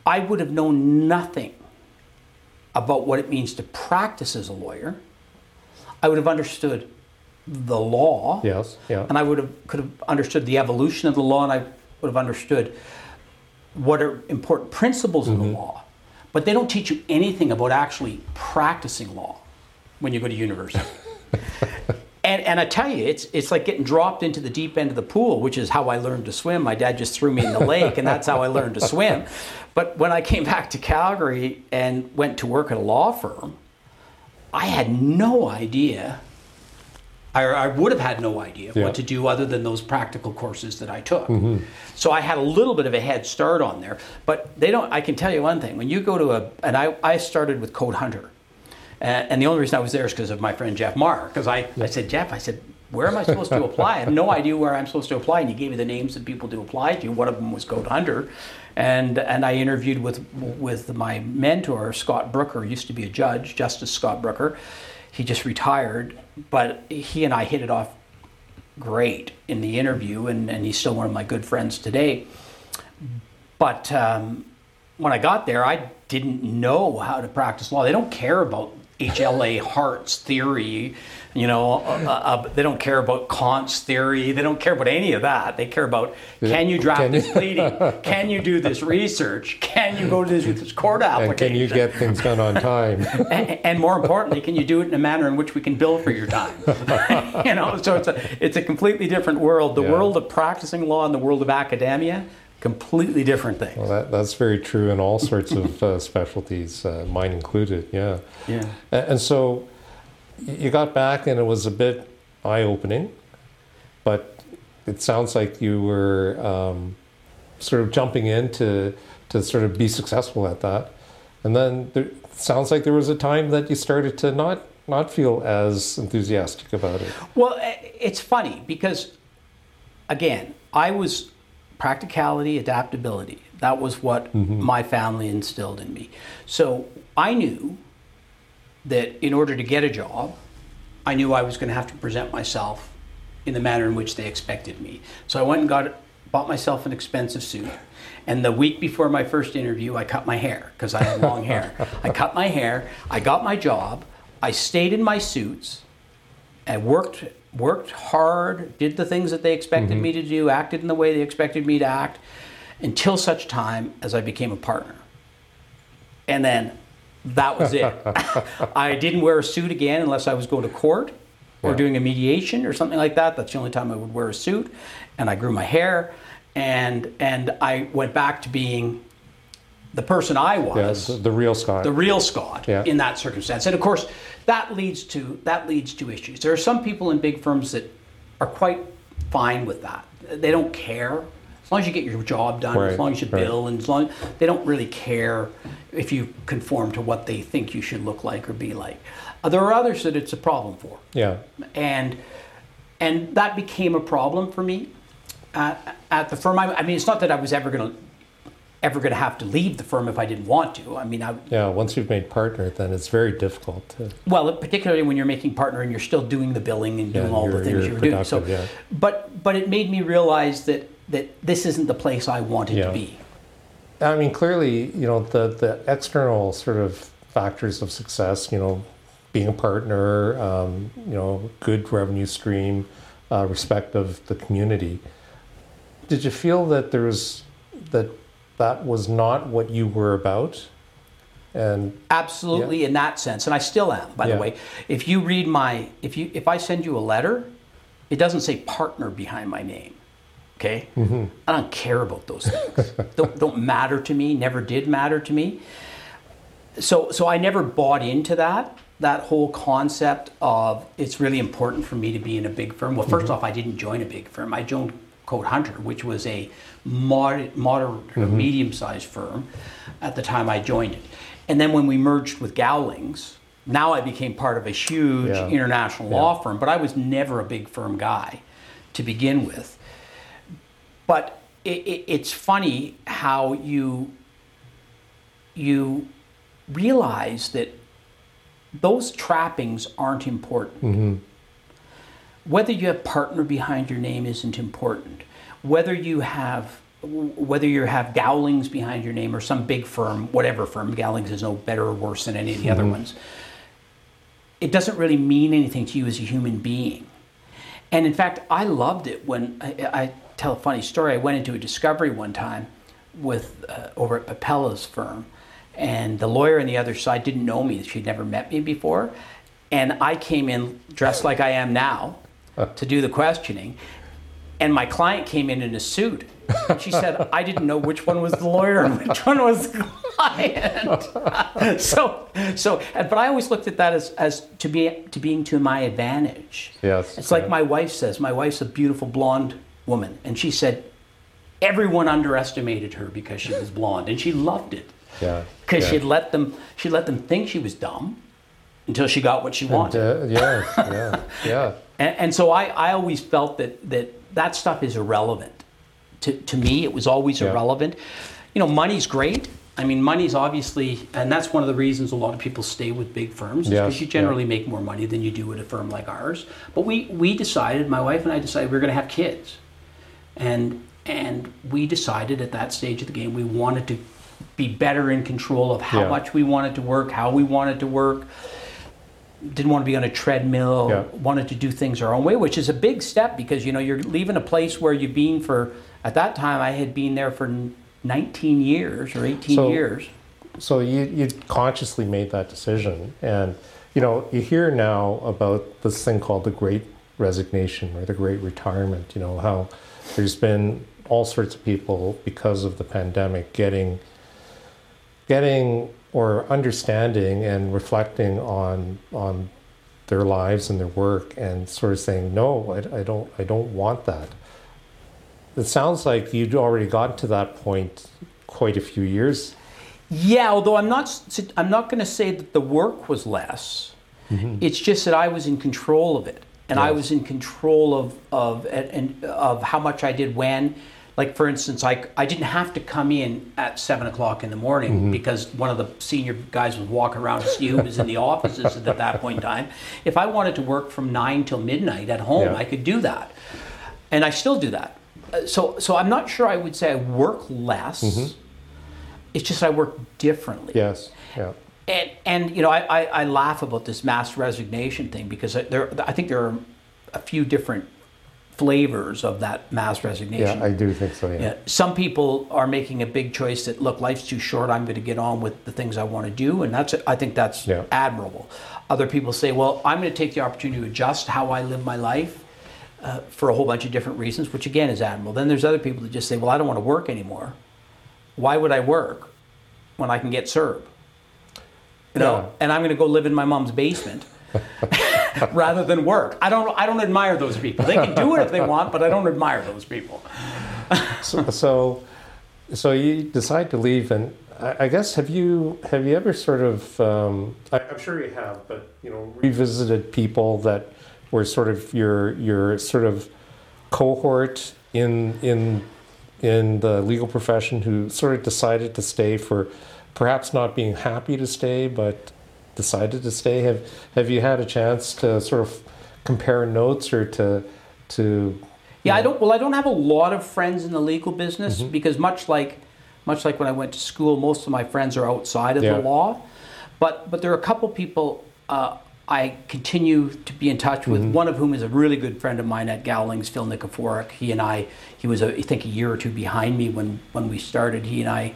Speaker 2: I would have known nothing about what it means to practice as a lawyer. I would have understood the law.
Speaker 1: Yes, yeah.
Speaker 2: And I would have could have understood the evolution of the law, and I would have understood what are important principles in the mm-hmm. law. But they don't teach you anything about actually practicing law when you go to university. and and I tell you, it's it's like getting dropped into the deep end of the pool, which is how I learned to swim. My dad just threw me in the lake, and that's how I learned to swim. But when I came back to Calgary and went to work at a law firm, I had no idea I, I would have had no idea
Speaker 1: Yeah.
Speaker 2: what to do other than those practical courses that I took. Mm-hmm. So I had a little bit of a head start on there. But they don't. I can tell you one thing: when you go to a, and I, I started with Code Hunter, and, and the only reason I was there is because of my friend Jeff Marr. Because I, I said, Jeff, I said, where am I supposed to apply? I have no idea where I'm supposed to apply. And he gave me the names of people to apply to. One of them was Code Hunter, and and I interviewed with with my mentor Scott Brooker, used to be a judge, Justice Scott Brooker. He just retired, but he and I hit it off great in the interview, and, and he's still one of my good friends today. But um, when I got there, I didn't know how to practice law. They don't care about HLA Hart's theory, you know, uh, uh, they don't care about Kant's theory. They don't care about any of that. They care about can you draft
Speaker 1: Can you-
Speaker 2: this pleading? Can you do this research? Can you go to this, this court
Speaker 1: And
Speaker 2: application?
Speaker 1: can you get things done on time?
Speaker 2: and, and more importantly, can you do it in a manner in which we can bill for your time? you know, so it's a it's a completely different world. The
Speaker 1: Yeah.
Speaker 2: world of practicing law and the world of academia, completely different things.
Speaker 1: Well, that, that's very true in all sorts of uh, specialties, uh, mine included. Yeah.
Speaker 2: yeah.
Speaker 1: A- And so you got back, and it was a bit eye opening, but it sounds like you were um, sort of jumping in to, to sort of be successful at that. And then there it sounds like there was a time that you started to not, not feel as enthusiastic about it.
Speaker 2: Well, it's funny because, again, I was practicality, adaptability. That was what mm-hmm. my family instilled in me. So I knew that in order to get a job, I knew I was going to have to present myself in the manner in which they expected me. So I went and got bought myself an expensive suit. And the week before my first interview, I cut my hair because I had long hair. I cut my hair. I got my job. I stayed in my suits. I worked worked hard, did the things that they expected mm-hmm. me to do, acted in the way they expected me to act, until such time as I became a partner. And then that was it. I didn't wear a suit again unless I was going to court or
Speaker 1: Yeah.
Speaker 2: doing a mediation or something like that. That's the only time I would wear a suit. And I grew my hair and and I went back to being the person I
Speaker 1: Yeah,
Speaker 2: was
Speaker 1: the, the real Scott.
Speaker 2: the real Scott
Speaker 1: Yeah.
Speaker 2: in that circumstance. And of course, that leads to that leads to issues. There are some people in big firms that are quite fine with that. They don't care as long as you get your job done,
Speaker 1: Right,
Speaker 2: as long as you
Speaker 1: right.
Speaker 2: bill, and as long they don't really care if you conform to what they think you should look like or be like. Uh, there are others that it's a problem for
Speaker 1: yeah.
Speaker 2: and and that became a problem for me at, at the firm. I, I mean, it's not that I was ever going to ever going to have to leave the firm if I didn't want to. I mean, I,
Speaker 1: Yeah, once you've made partner, then it's very difficult to.
Speaker 2: well, particularly when you're making partner and you're still doing the billing and doing
Speaker 1: Yeah,
Speaker 2: all the things
Speaker 1: you're
Speaker 2: you were doing. So,
Speaker 1: yeah.
Speaker 2: but but it made me realize that that this isn't the place I wanted
Speaker 1: Yeah.
Speaker 2: to be.
Speaker 1: I mean, clearly, you know, the, the external sort of factors of success, you know, being a partner, um, you know, good revenue stream, uh, respect of the community. Did you feel that there was, that that was not what you were about? And
Speaker 2: Absolutely, in that sense, and I still am. By
Speaker 1: Yeah.
Speaker 2: the way, if you read my, if you, if I send you a letter, it doesn't say partner behind my name. Okay,
Speaker 1: Mm-hmm.
Speaker 2: I don't care about those things. don't don't matter to me. Never did matter to me. So so I never bought into that that whole concept of it's really important for me to be in a big firm. Well, 1st off, I didn't join a big firm. I joined Code Hunter, which was a mod, moderate or mm-hmm. medium-sized firm at the time I joined it. And then when we merged with Gowlings, now I became part of a huge
Speaker 1: Yeah.
Speaker 2: international law firm, but I was never a big firm guy to begin with. But it, it, it's funny how you you realize that those trappings aren't important. Mm-hmm. Whether you have partner behind your name isn't important. Whether you have whether you have Gowlings behind your name or some big firm, whatever firm, Gowlings is no better or worse than any of the other ones. It doesn't really mean anything to you as a human being. And in fact, I loved it when I, I tell a funny story. I went into a discovery one time with uh, over at Papella's firm, and the lawyer on the other side didn't know me; she'd never met me before, and I came in dressed like I am now to do the questioning, and my client came in in a suit. She said, "I didn't know which one was the lawyer and which one was the client." so, so, but I always looked at that as, as to be to being to my advantage.
Speaker 1: Yes,
Speaker 2: It's like my wife says. My wife's a beautiful blonde woman, and she said everyone underestimated her because she was blonde, and she loved it
Speaker 1: yeah.
Speaker 2: because
Speaker 1: yeah.
Speaker 2: she'd let them she let them think she was dumb until she got what she wanted.
Speaker 1: Uh, yeah, yeah, yeah.
Speaker 2: And, and so I, I always felt that, that that stuff is irrelevant. To, to me, it was always
Speaker 1: Yeah.
Speaker 2: irrelevant. You know, money's great. I mean, money's obviously, and that's one of the reasons a lot of people stay with big firms, is
Speaker 1: Yes,
Speaker 2: because you
Speaker 1: yeah.
Speaker 2: generally make more money than you do at a firm like ours. But we, we decided, my wife and I decided we are going to have kids. And, and we decided at that stage of the game we wanted to be better in control of how
Speaker 1: Yeah.
Speaker 2: much we wanted to work, how we wanted to work. Didn't want to be on a treadmill,
Speaker 1: Yeah.
Speaker 2: wanted to do things our own way, which is a big step because you know you're leaving a place where you've been for at that time I had been there for 19 years or 18
Speaker 1: So-
Speaker 2: years.
Speaker 1: So you you consciously made that decision, and you know you hear now about this thing called the Great Resignation or the Great Retirement. You know how there's been all sorts of people because of the pandemic getting getting or understanding and reflecting on on their lives and their work and sort of saying no I, I don't I don't want that it sounds like you'd already gotten to that point quite a few years
Speaker 2: Yeah, although I'm not I'm not going to say that the work was less. Mm-hmm. It's just that I was in control of it, and I was in control of of and, and of how much I did when. Like for instance, I, I didn't have to come in at seven o'clock in the morning because one of the senior guys was walking around to see who was in the offices at that point in time. If I wanted to work from nine till midnight at home,
Speaker 1: Yeah.
Speaker 2: I could do that, and I still do that. Uh, So so I'm not sure I would say I work less. It's just I work differently.
Speaker 1: yes yeah
Speaker 2: And, and you know, I, I, I laugh about this mass resignation thing because there, I think there are a few different flavors of that mass resignation.
Speaker 1: Yeah, I do think so. Yeah.
Speaker 2: Yeah, some people are making a big choice that look, life's too short. I'm going to get on with the things I want to do, and that's I think that's
Speaker 1: Yeah.
Speaker 2: admirable. Other people say, well, I'm going to take the opportunity to adjust how I live my life uh, for a whole bunch of different reasons, which again is admirable. Then there's other people that just say, well, I don't want to work anymore. Why would I work when I can get served? You know, and I'm going to go live in my mom's basement. rather than work. I don't I don't admire those people. They can do it if they want, but I don't admire those people.
Speaker 1: So, so, so you decide to leave, and I, guess have you have you ever sort of? Um, I'm sure you have, but you know, revisited people that were sort of your your sort of cohort in in in the legal profession who sort of decided to stay for perhaps not being happy to stay, but decided to stay. Have have you had a chance to sort of compare notes or to to
Speaker 2: Yeah, I don't. Well, I don't have a lot of friends in the legal business
Speaker 1: Mm-hmm.
Speaker 2: because much like, much like when I went to school, most of my friends are outside of
Speaker 1: Yeah.
Speaker 2: the law. But but there are a couple people uh, I continue to be in touch with.
Speaker 1: Mm-hmm.
Speaker 2: One of whom is a really good friend of mine at Gowlings, Phil Nikiforuk. He and I, he was a, I think a year or two behind me when when we started. He and I.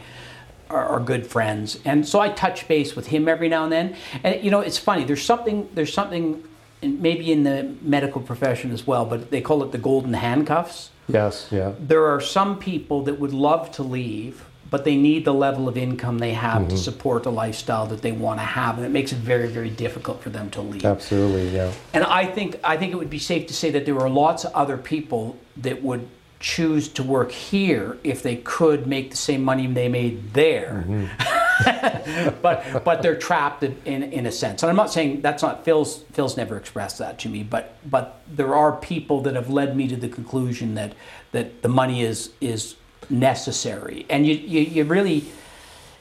Speaker 2: Are, are good friends, and so I touch base with him every now and then. And you know, it's funny. There's something. There's something, maybe in the medical profession as well, but they call it the golden handcuffs
Speaker 1: yes, yeah.
Speaker 2: there are some people that would love to leave, but they need the level of income they have to mm-hmm. support the lifestyle that they want to have, and it makes it very, very difficult for them to leave.
Speaker 1: Absolutely, yeah.
Speaker 2: And I think I think it would be safe to say that there are lots of other people that would choose to work here if they could make the same money they made there. Mm-hmm. but but they're trapped in, in in a sense. And I'm not saying that's not Phil's Phil's never expressed that to me, but but there are people that have led me to the conclusion that that the money is is necessary. And you you, you really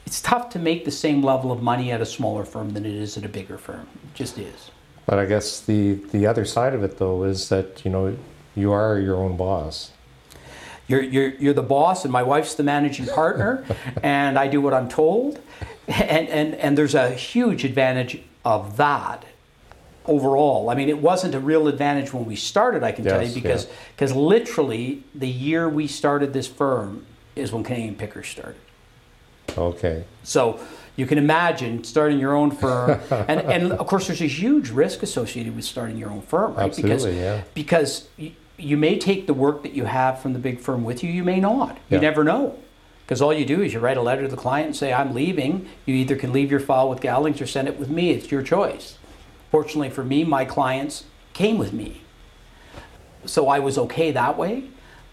Speaker 2: it's tough to make the same level of money at a smaller firm than it is at a bigger firm. It just is.
Speaker 1: But I guess the the other side of it though is that you know you are your own boss.
Speaker 2: You're, you're, you're the boss, and my wife's the managing partner, and I do what I'm told. And, and, and there's a huge advantage of that overall. I mean, it wasn't a real advantage when we started, I can tell you,
Speaker 1: Yes,
Speaker 2: because
Speaker 1: yeah.
Speaker 2: because literally the year we started this firm is when Canadian Pickers started.
Speaker 1: Okay.
Speaker 2: So you can imagine starting your own firm, and, and of course, there's a huge risk associated with starting your own firm, right? because
Speaker 1: Absolutely, yeah.
Speaker 2: because you, may take the work that you have from the big firm with you, you may not. You never know. Because all you do is you write a letter to the client and say, I'm leaving. You either can leave your file with Gowlings or send it with me. It's your choice. Fortunately for me, my clients came with me. So I was okay that way.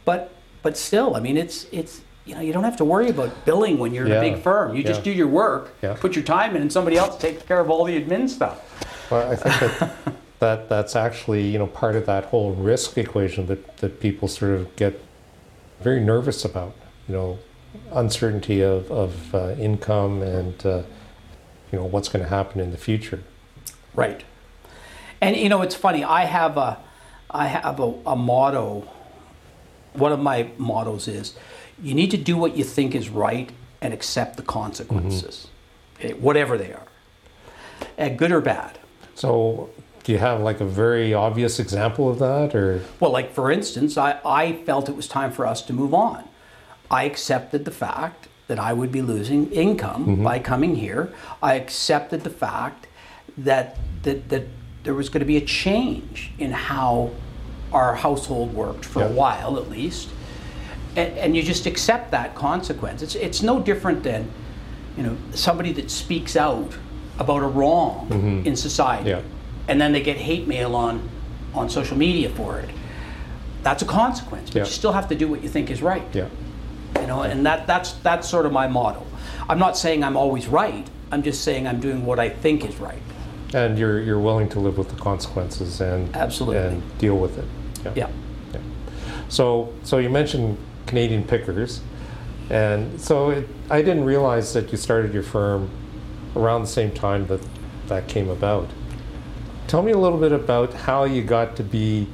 Speaker 2: But but still, I mean it's it's you know, you don't have to worry about billing when you're in a big firm. You just do your work,
Speaker 1: Yeah.
Speaker 2: put your time in, and somebody else takes care of all the admin stuff.
Speaker 1: Well, I think that, that that's actually you know part of that whole risk equation that that people sort of get very nervous about. You know, uncertainty of, of uh, income and uh, you know what's going to happen in the future.
Speaker 2: Right. And you know, it's funny. I have a, I have a, a motto. One of my mottos is, you need to do what you think is right and accept the consequences, okay, whatever they are, and good or bad.
Speaker 1: So, do you have like a very obvious example of that, or
Speaker 2: Well, like for instance, I, I felt it was time for us to move on. I accepted the fact that I would be losing income mm-hmm. by coming here. I accepted the fact that, that, that there was going to be a change in how our household worked for a while at least. And, and you just accept that consequence. It's, it's no different than you know, somebody that speaks out about a wrong mm-hmm. in society
Speaker 1: Yeah.
Speaker 2: And then they get hate mail on, on social media for it. That's a consequence, but
Speaker 1: Yeah.
Speaker 2: you still have to do what you think is right.
Speaker 1: yeah,
Speaker 2: You know, and that, that's that's sort of my model. I'm not saying I'm always right. I'm just saying I'm doing what I think is right.
Speaker 1: and you're you're willing to live with the consequences and
Speaker 2: Absolutely.
Speaker 1: and deal with it.
Speaker 2: Yeah.
Speaker 1: So, so you mentioned Canadian Pickers, and so it, I didn't realize that you started your firm around the same time that that came about. Tell me a little bit about how you got to be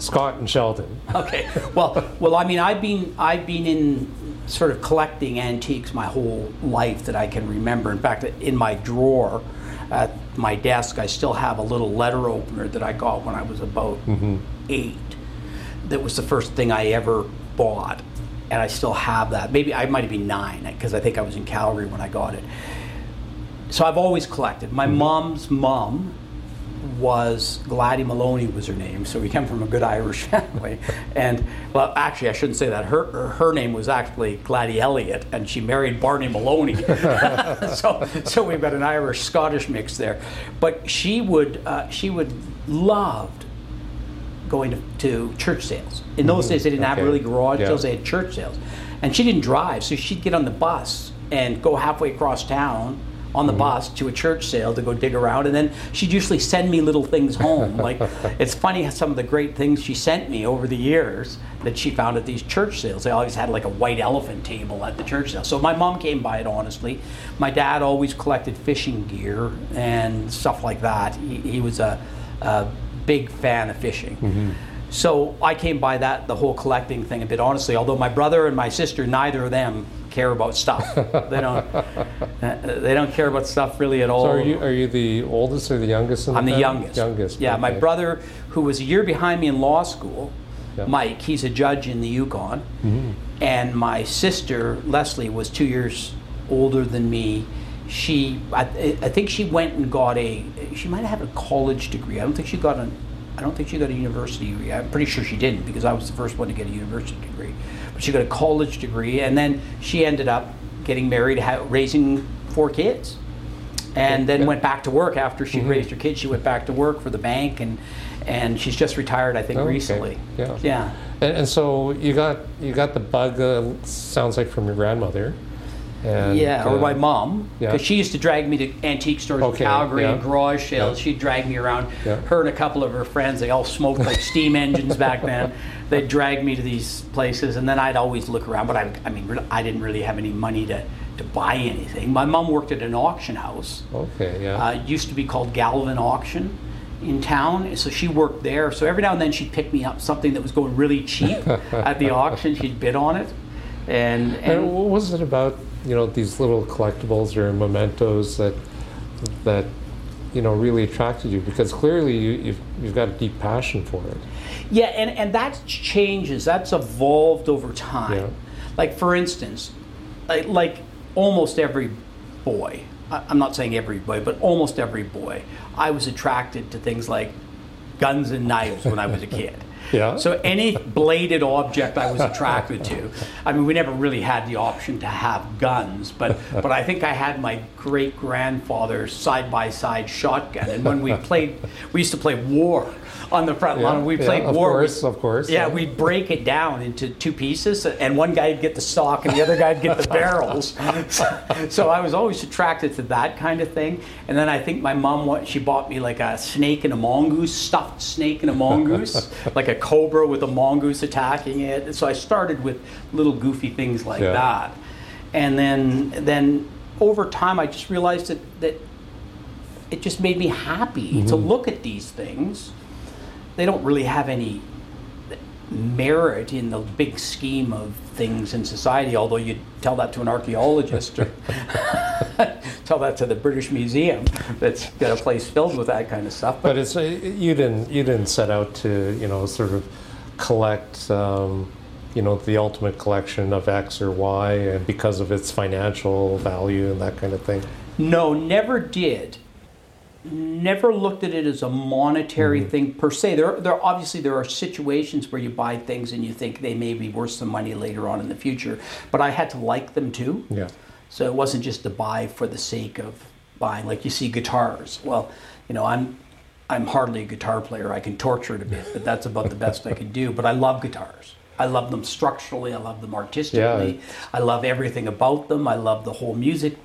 Speaker 1: Scott and Sheldon.
Speaker 2: Okay. Well, well, I mean, I've been I've been in sort of collecting antiques my whole life that I can remember. In fact, in my drawer at my desk, I still have a little letter opener that I got when I was about mm-hmm. eight. That was the first thing I ever bought, and I still have that. Maybe I might have been nine because I think I was in Calgary when I got it. So I've always collected. My mom's mom was Gladie Maloney was her name, so we come from a good Irish family. And well, actually, I shouldn't say that. Her her, name was actually Gladie Elliott, and she married Barney Maloney. so so we've got an Irish Scottish mix there. But she would uh, she would loved going to, to church sales. In those days, they didn't have really garage
Speaker 1: Yeah.
Speaker 2: sales; they had church sales. And she didn't drive, so she'd get on the bus and go halfway across town on the bus to a church sale to go dig around, and then she'd usually send me little things home. like it's funny how some of the great things she sent me over the years that she found at these church sales. They always had like a white elephant table at the church sale. So my mom came by it honestly. My dad always collected fishing gear and stuff like that. He, he was a, a big fan of fishing. Mm-hmm. So I came by that the whole collecting thing a bit honestly. Although my brother and my sister, neither of them care about stuff. they don't. uh, They don't care about stuff really at all.
Speaker 1: So are you are you the oldest or the youngest? In
Speaker 2: I'm the
Speaker 1: family?
Speaker 2: youngest.
Speaker 1: Youngest.
Speaker 2: Yeah, my brother, who was a year behind me in law school,
Speaker 1: Yeah.
Speaker 2: Mike, he's a judge in the Yukon,
Speaker 1: Mm-hmm.
Speaker 2: and my sister Leslie was two years older than me. She, I, I think she went and got a. She might have had a college degree. I don't think she got an. I don't think she got a university degree. I'm pretty sure she didn't because I was the first one to get a university degree. She got a college degree, and then she ended up getting married, ha- raising four kids and then
Speaker 1: Yeah.
Speaker 2: went back to work after she
Speaker 1: Mhm.
Speaker 2: raised her kids. She went back to work for the bank, and and she's just retired, I think,
Speaker 1: Oh, okay.
Speaker 2: recently.
Speaker 1: Yeah.
Speaker 2: Yeah.
Speaker 1: And, and so you got you got the bug. Uh, sounds like from your grandmother. And,
Speaker 2: yeah, or
Speaker 1: uh,
Speaker 2: my mom,
Speaker 1: yeah.
Speaker 2: because she used to drag me to antique stores
Speaker 1: Okay,
Speaker 2: in Calgary and garage sales.
Speaker 1: Yeah.
Speaker 2: She'd drag me around.
Speaker 1: Yeah.
Speaker 2: Her and a couple of her friends, they all smoked like steam engines back then. They'd drag me to these places, and then I'd always look around. But I, I mean, I didn't really have any money to, to buy anything. My mom worked at an auction house.
Speaker 1: Okay. Yeah.
Speaker 2: uh, it used to be called Galvin Auction in town. So she worked there. So every now and then she'd pick me up something that was going really cheap at the auction. She'd bid on it. And,
Speaker 1: and
Speaker 2: and
Speaker 1: what was it about you know these little collectibles or mementos that that you know really attracted you? Because clearly you, you've you've got a deep passion for it.
Speaker 2: Yeah, and, and that changes. That's evolved over time.
Speaker 1: Yeah.
Speaker 2: Like, for instance, like, like almost every boy, I- I'm not saying every boy, but almost every boy, I was attracted to things like guns and knives when I was a kid.
Speaker 1: Yeah.
Speaker 2: So any bladed object I was attracted to. I mean, we never really had the option to have guns, but but I think I had my great grandfather's side by side shotgun, and when we played, we used to play war on the front lawn.
Speaker 1: Yeah,
Speaker 2: We
Speaker 1: yeah,
Speaker 2: played
Speaker 1: of
Speaker 2: war.
Speaker 1: course, of course,
Speaker 2: Yeah,
Speaker 1: yeah.
Speaker 2: we'd break it down into two pieces, and one guy'd get the stock, and the other guy'd get the barrels. So, so I was always attracted to that kind of thing. And then I think my mom, she bought me like a snake and a mongoose, stuffed snake and a mongoose, like a cobra with a mongoose attacking it. And so I started with little goofy things like
Speaker 1: Yeah.
Speaker 2: that, and then then over time I just realized that that it just made me happy to mm-hmm. look at these things. They don't really have any merit in the big scheme of things in society, although you tell that to an archaeologist or tell that to the British Museum that's got a place filled with that kind of stuff. But
Speaker 1: But it's uh, you didn't you didn't set out to you know sort of collect um, you know the ultimate collection of X or Y and because of its financial value and that kind of thing.
Speaker 2: no, never did. Never looked at it as a monetary mm-hmm. thing per se. There, there obviously there are situations where you buy things and you think they may be worth some money later on in the future. But I had to like them too.
Speaker 1: Yeah.
Speaker 2: So it wasn't just to buy for the sake of buying. Like you see guitars. Well, you know, I'm I'm hardly a guitar player. I can torture it a bit, but that's about the best I can do. But I love guitars. I love them structurally. I love them artistically. Yeah. I love everything about them. I love the whole music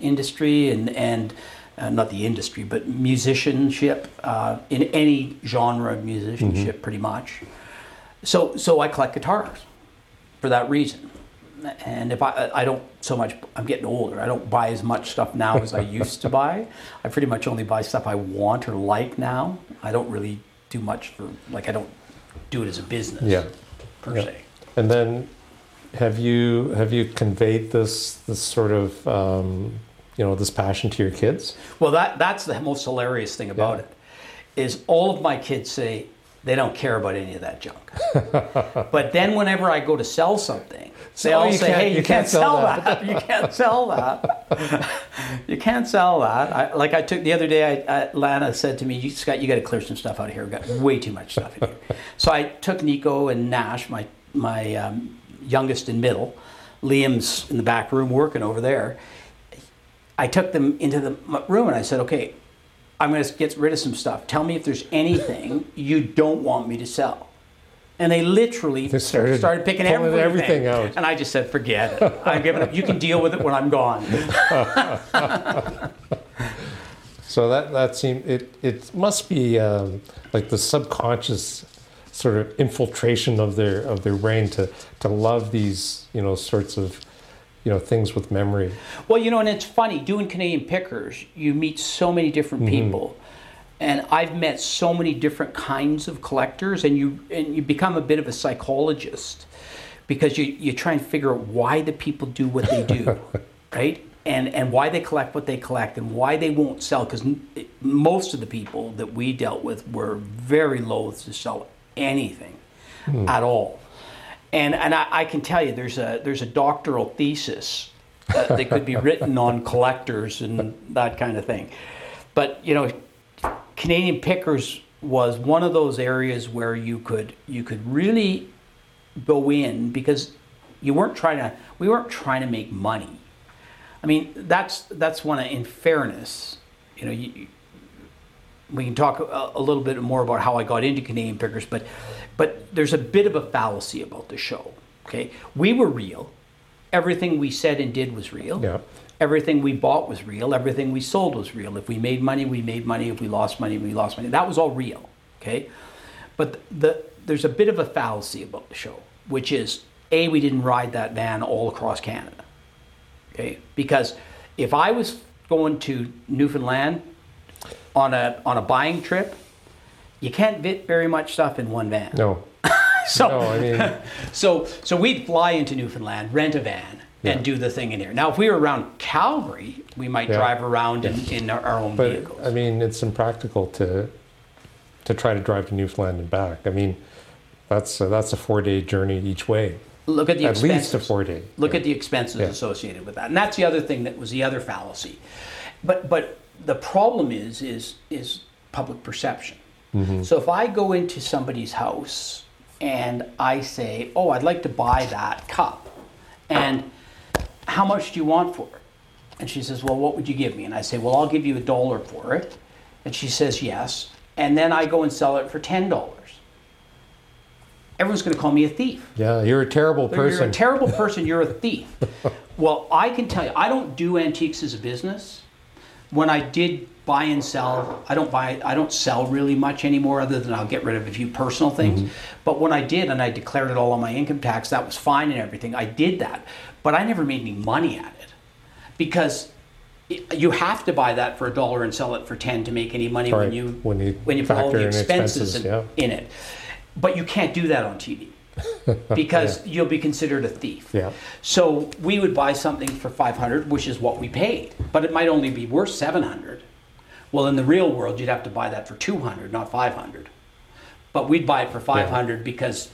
Speaker 2: industry and and uh, not the industry, but musicianship uh, in any genre of musicianship, pretty much. So so I collect guitars for that reason. And if I, I don't so much, I'm getting older. I don't buy as much stuff now as I used to buy. I pretty much only buy stuff I want or like now. I don't really do much for, like, I don't do it as a business
Speaker 1: Yeah.
Speaker 2: per
Speaker 1: Yeah.
Speaker 2: se.
Speaker 1: And then have you have you conveyed this this sort of um, you know this passion to your kids?
Speaker 2: Well, that, that's the most hilarious thing about
Speaker 1: Yeah.
Speaker 2: it is all of my kids say they don't care about any of that junk. but then whenever I go to sell something, they
Speaker 1: So
Speaker 2: all
Speaker 1: you
Speaker 2: say,
Speaker 1: can't-
Speaker 2: "Hey, you, can't, sell that. you can't sell that. you can't sell that." I, like I took the other day, I, I, Lana said to me, "You Scott, you got to clear some stuff out of here. We've got way too much stuff in here." so I took Nico and Nash, my my um, youngest and middle. Liam's in the back room working over there. I took them into the room and I said, okay, I'm going to get rid of some stuff. Tell me if there's anything you don't want me to sell. And they literally
Speaker 1: They started
Speaker 2: started, picking everything.
Speaker 1: everything out.
Speaker 2: And I just said, forget it. I'm giving up. You can deal with it when I'm gone.
Speaker 1: So that that seem it it must be um, like the subconscious sort of infiltration of their of their brain to to love these you know sorts of you know things with memory.
Speaker 2: Well, you know, and it's funny doing Canadian Pickers. You meet so many different mm-hmm. people, and I've met so many different kinds of collectors, and you and you become a bit of a psychologist because you you try and figure out why the people do what they do, right? And and why they collect what they collect, and why they won't sell. Because most of the people that we dealt with were very loath to sell anything hmm. at all. And and I, I can tell you, there's a there's a doctoral thesis that, could be written on collectors and that kind of thing. But you know, Canadian Pickers was one of those areas where you could you could really go in because you weren't trying to we weren't trying to make money. I mean, that's that's one of, in fairness, you know, you, we can talk a, a little bit more about how I got into Canadian Pickers, but but there's a bit of a fallacy about the show. Okay, we were real. Everything we said and did was real.
Speaker 1: Yeah.
Speaker 2: Everything we bought was real. Everything we sold was real. If we made money, we made money. If we lost money, we lost money. That was all real. Okay, but the there's a bit of a fallacy about the show, which is a we didn't ride that van all across Canada. Okay, because if I was going to Newfoundland on a on a buying trip, you can't fit very much stuff in one van.
Speaker 1: No,
Speaker 2: So
Speaker 1: no, I mean
Speaker 2: so so we'd fly into Newfoundland, rent a van,
Speaker 1: Yeah.
Speaker 2: and do the thing in here. Now, if we were around Calgary, we might
Speaker 1: Yeah.
Speaker 2: drive around in, in our, our own
Speaker 1: but
Speaker 2: vehicles.
Speaker 1: I mean it's impractical to to try to drive to Newfoundland and back. I mean that's a, that's a four day journey each way,
Speaker 2: Look at the
Speaker 1: at
Speaker 2: expenses.
Speaker 1: least a four day.
Speaker 2: Look at the expenses
Speaker 1: Yeah.
Speaker 2: associated with that, and that's the other thing that was the other fallacy. But but the problem is is is public perception.
Speaker 1: Mm-hmm.
Speaker 2: So if I go into somebody's house and I say, "Oh, I'd like to buy that cup," and how much do you want for it? And she says, Well, what would you give me? And I say, Well, I'll give you a dollar for it. And she says, Yes. And then I go and sell it for $10. Everyone's going to call me a thief.
Speaker 1: Yeah, you're a terrible person.
Speaker 2: You're a terrible person, you're a thief. well, I can tell you, I don't do antiques as a business. When I did buy and sell, I don't buy, I don't sell really much anymore, other than I'll get rid of a few personal things. Mm-hmm. But when I did, and I declared it all on my income tax, that was fine and everything. I did that, but I never made any money at it because you have to buy that for a dollar and sell it for ten to make any money when you
Speaker 1: when you
Speaker 2: when you put all
Speaker 1: factor
Speaker 2: the expenses, in,
Speaker 1: yeah.
Speaker 2: in it. But you can't do that on TV because you'll be considered a thief.
Speaker 1: Yeah.
Speaker 2: So we would buy something for 500, which is what we paid, but it might only be worth 700. Well, in the real world, you'd have to buy that for 200, not 500. But we'd buy it for 500 because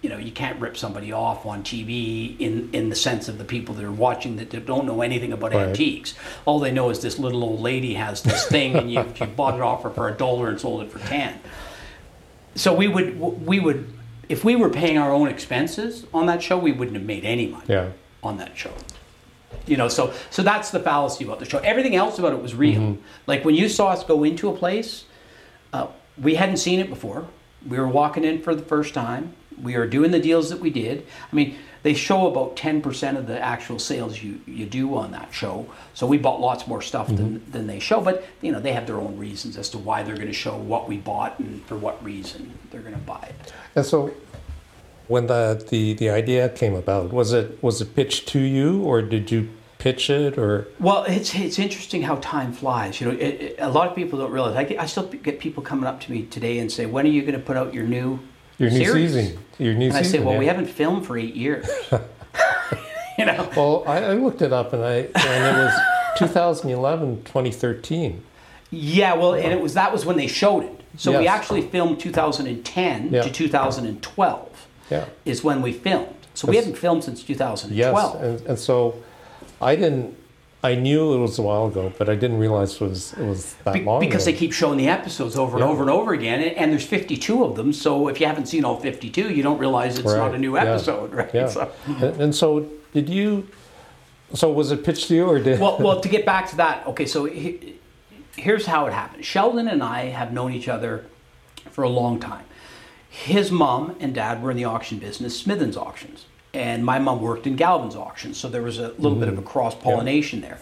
Speaker 2: you know you can't rip somebody off on TV in in the sense of the people that are watching that don't know anything about
Speaker 1: Right.
Speaker 2: antiques. All they know is this little old lady has this thing, and you, you bought it off her for a dollar and sold it for 10 so we would we would if we were paying our own expenses on that show we wouldn't have made any money
Speaker 1: Yeah.
Speaker 2: on that show. You know so so that's the fallacy about the show. Everything else about it was real. Like when you saw us go into a place uh, we hadn't seen it before. We were walking in for the first time. We were doing the deals that we did. I mean they show about 10% of the actual sales you, you do on that show so we bought lots more stuff than, mm-hmm. than they show but you know they have their own reasons as to why they're going to show what we bought and for what reason they're going to buy it
Speaker 1: And so, when the, the the idea came about, was it was it pitched to you, or did you pitch it, or
Speaker 2: Well, it's it's interesting how time flies. You know, it, it- a lot of people don't realize. I, get, I still get people coming up to me today and say, "When are you going to put out your new
Speaker 1: your new
Speaker 2: series?"
Speaker 1: season? Your new
Speaker 2: And I
Speaker 1: season.
Speaker 2: say, "Well, we haven't filmed for eight years." you know.
Speaker 1: Well, I, I looked it up, and I and it was 2011, 2013.
Speaker 2: Yeah, well, and it was that was when they showed it. So we actually filmed 2010
Speaker 1: Yeah.
Speaker 2: to 2012
Speaker 1: Yeah.
Speaker 2: is when we filmed. So we
Speaker 1: Yes.
Speaker 2: haven't filmed since
Speaker 1: Yes,
Speaker 2: 2012.
Speaker 1: and, and so I didn't. I knew it was a while ago, but I didn't realize it was it was that
Speaker 2: Be-
Speaker 1: long.
Speaker 2: because
Speaker 1: ago.
Speaker 2: they keep showing the episodes over and
Speaker 1: Yeah.
Speaker 2: over and over again, and, and there's 52 of them. So if you haven't seen all 52, you don't realize it's not a new
Speaker 1: yeah,
Speaker 2: episode, right?
Speaker 1: Yeah.
Speaker 2: So-
Speaker 1: And, and so, did you? So was it pitched to you, or did?
Speaker 2: well, well, to get back to that, okay, so he, here's how it happened. Sheldon and I have known each other for a long time. His mom and dad were in the auction business, Smithens Auctions, and my mom worked in Galvin's Auctions, so there was a little bit of a cross pollination there.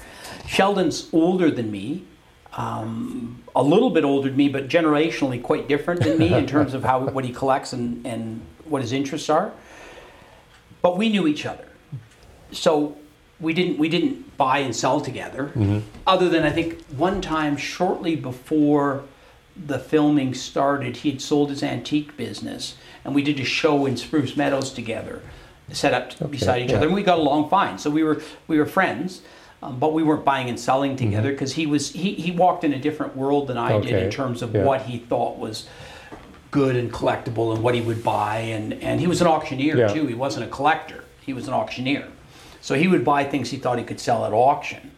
Speaker 2: Sheldon's older than me, um, a little bit older than me, but generationally quite different than me in terms of how what he collects and, and what his interests are. But we knew each other. So we didn't we didn't buy and sell together other than i think one time shortly before the filming started he had sold his antique business and we did a show in spruce meadows together set up beside each
Speaker 1: yeah.
Speaker 2: other and we got along fine. So we were we were friends um, but we weren't buying and selling together because he was he, he walked in a different world than i did in terms of
Speaker 1: yeah.
Speaker 2: what he thought was good and collectible and what he would buy and and he was an auctioneer
Speaker 1: Yeah.
Speaker 2: too. He wasn't a collector. He was an auctioneer. So he would buy things he thought he could sell at auction.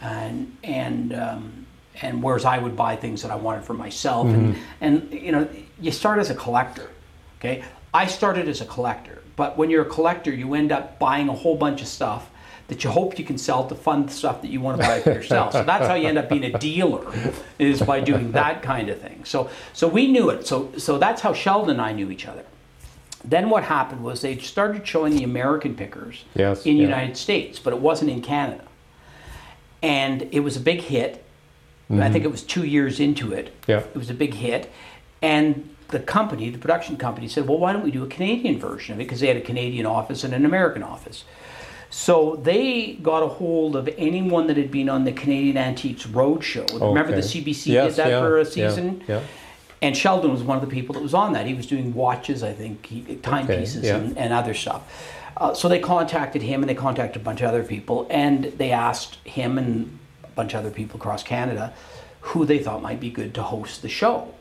Speaker 2: And and um, and whereas I would buy things that I wanted for myself. And and you know you start as a collector okay? I started as a collector but when you're a collector you end up buying a whole bunch of stuff that you hope you can sell to fund the stuff that you want to buy for yourself so that's how you end up being a dealer is by doing that kind of thing so so we knew it so so that's how Sheldon and I knew each other then what happened was they started showing the American pickers
Speaker 1: Yes,
Speaker 2: in the
Speaker 1: yeah.
Speaker 2: United States, but it wasn't in Canada. And it was a big hit. I think it was two years into it.
Speaker 1: Mm-hmm. Yeah.
Speaker 2: It was a big hit. And the company, the production company, said, well, why don't we do a Canadian version of it? Because they had a Canadian office and an American office. So they got a hold of anyone that had been on the Canadian Antiques Roadshow. Remember the CBC
Speaker 1: Yes,
Speaker 2: did that
Speaker 1: yeah,
Speaker 2: for a season?
Speaker 1: yeah. yeah.
Speaker 2: And Sheldon was one of the people that was on that. He was doing watches, I think, timepieces
Speaker 1: yeah.
Speaker 2: and, and other stuff. Uh, so they contacted him and they contacted a bunch of other people and they asked him and a bunch of other people across Canada who they thought might be good to host the show.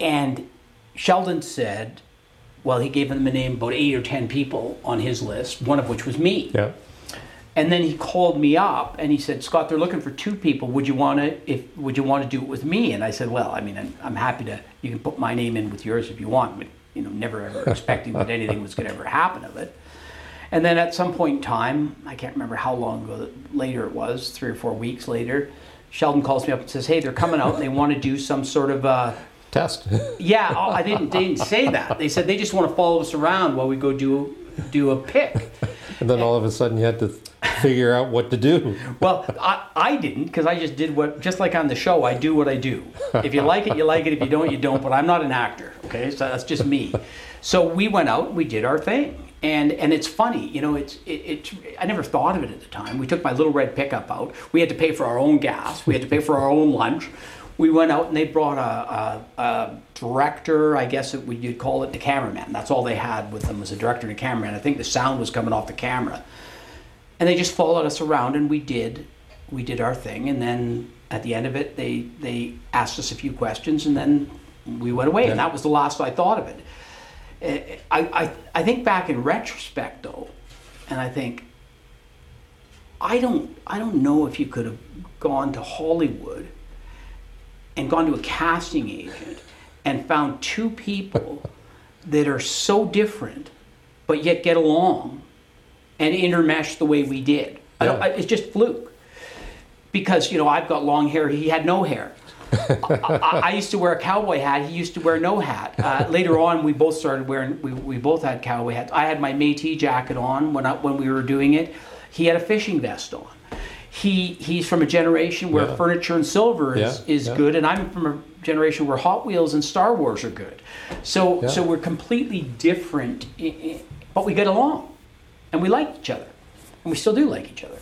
Speaker 2: And Sheldon said, well, he gave them a name about eight or ten people on his list, one of which was me.
Speaker 1: Yeah.
Speaker 2: And then he called me up and he said, "Scott, they're looking for two people. Would you want to if would you want to do it with me?" And I said, "Well, I mean, I'm, I'm happy to. You can put my name in with yours if you want, but you know, never ever expecting that anything was going to ever happen of it." And then at some point in time, I can't remember how long ago later it was, three or four weeks later, Sheldon calls me up and says, "Hey, they're coming out and they want to do some sort of uh,
Speaker 1: Test.
Speaker 2: yeah, oh, I didn't. They didn't say that. They said they just want to follow us around while we go do do a pick."
Speaker 1: and then all of a sudden you had to figure out what to do.
Speaker 2: Well, I, I didn't because I just did what, just like on the show, I do what I do. If you like it, you like it. If you don't, you don't. But I'm not an actor, okay? So that's just me. So we went out, we did our thing. And, and it's funny, you know, it's, it, it, I never thought of it at the time. We took my little red pickup out. We had to pay for our own gas. We had to pay for our own lunch. We went out and they brought a, a, a director, I guess it, you'd call it the cameraman. That's all they had with them was a director and a cameraman. I think the sound was coming off the camera. And they just followed us around and we did we did our thing. And then at the end of it they they asked us a few questions and then we went away. And that was the last I thought of it. Eh, I, I, I think back in retrospect though and I think I don't I don't know if you could have gone to Hollywood and gone to a casting agent and found two people that are so different but yet get along and intermesh the way we did. I don't, I, it's just fluke. Because, you know, I've got long hair, he had no hair. I, I, I used to wear a cowboy hat, he used to wear no hat. Uh, later on, we both started wearing, we, we both had cowboy hats. I had my Métis jacket on when, I, when we were doing it. He had a fishing vest on. He, he's from a generation where
Speaker 1: Yeah.
Speaker 2: furniture and silver is,
Speaker 1: Yeah,
Speaker 2: is
Speaker 1: yeah.
Speaker 2: good, and I'm from a generation where Hot Wheels and Star Wars are good. So, so we're completely different, but we get along and we like each other, and we still do like each other.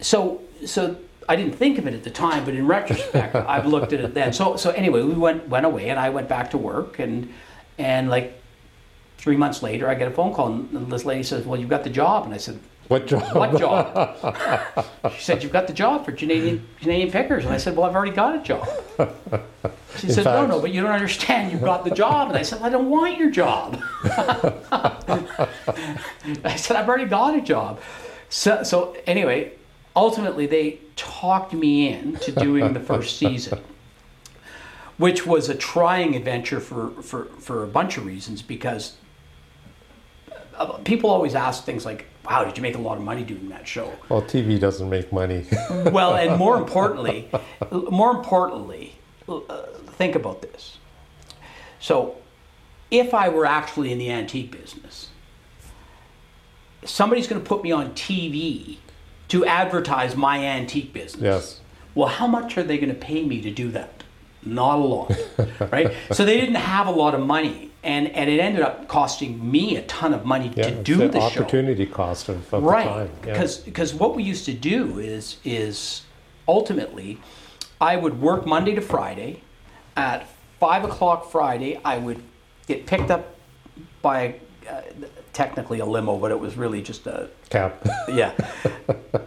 Speaker 2: So, so I didn't think of it at the time, but in retrospect, I've looked at it then. So, so anyway, we went went away, and I went back to work, and and like three months later, I get a phone call, and this lady says, "Well, you've got the job," and I said.
Speaker 1: What job?
Speaker 2: What job? she said, You've got the job for Canadian Canadian Pickers. And I said, Well, I've already got a job. She said, No,
Speaker 1: fact-
Speaker 2: no, but you don't understand. You've got the job. And I said, I don't want your job. I said, I've already got a job. So, so anyway, ultimately, they talked me into doing the first season, which was a trying adventure for, for, for a bunch of reasons because uh, people always ask things like, Wow, did you make a lot of money doing that show?
Speaker 1: Well, TV doesn't make money.
Speaker 2: well, and more importantly, more importantly, uh, think about this. So, if I were actually in the antique business, somebody's going to put me on TV to advertise my antique business.
Speaker 1: yes.
Speaker 2: Well, how much are they going to pay me to do that? Not a lot, right? So they didn't have a lot of money, and and it ended up costing me a ton of money
Speaker 1: Yeah.
Speaker 2: to do
Speaker 1: the
Speaker 2: the show
Speaker 1: opportunity cost of, of the
Speaker 2: right
Speaker 1: time. Yeah.
Speaker 2: because because what we used to do is is ultimately i would work monday to friday at five o'clock friday i would get picked up by uh, technically a limo but it was really just a
Speaker 1: Cap.
Speaker 2: yeah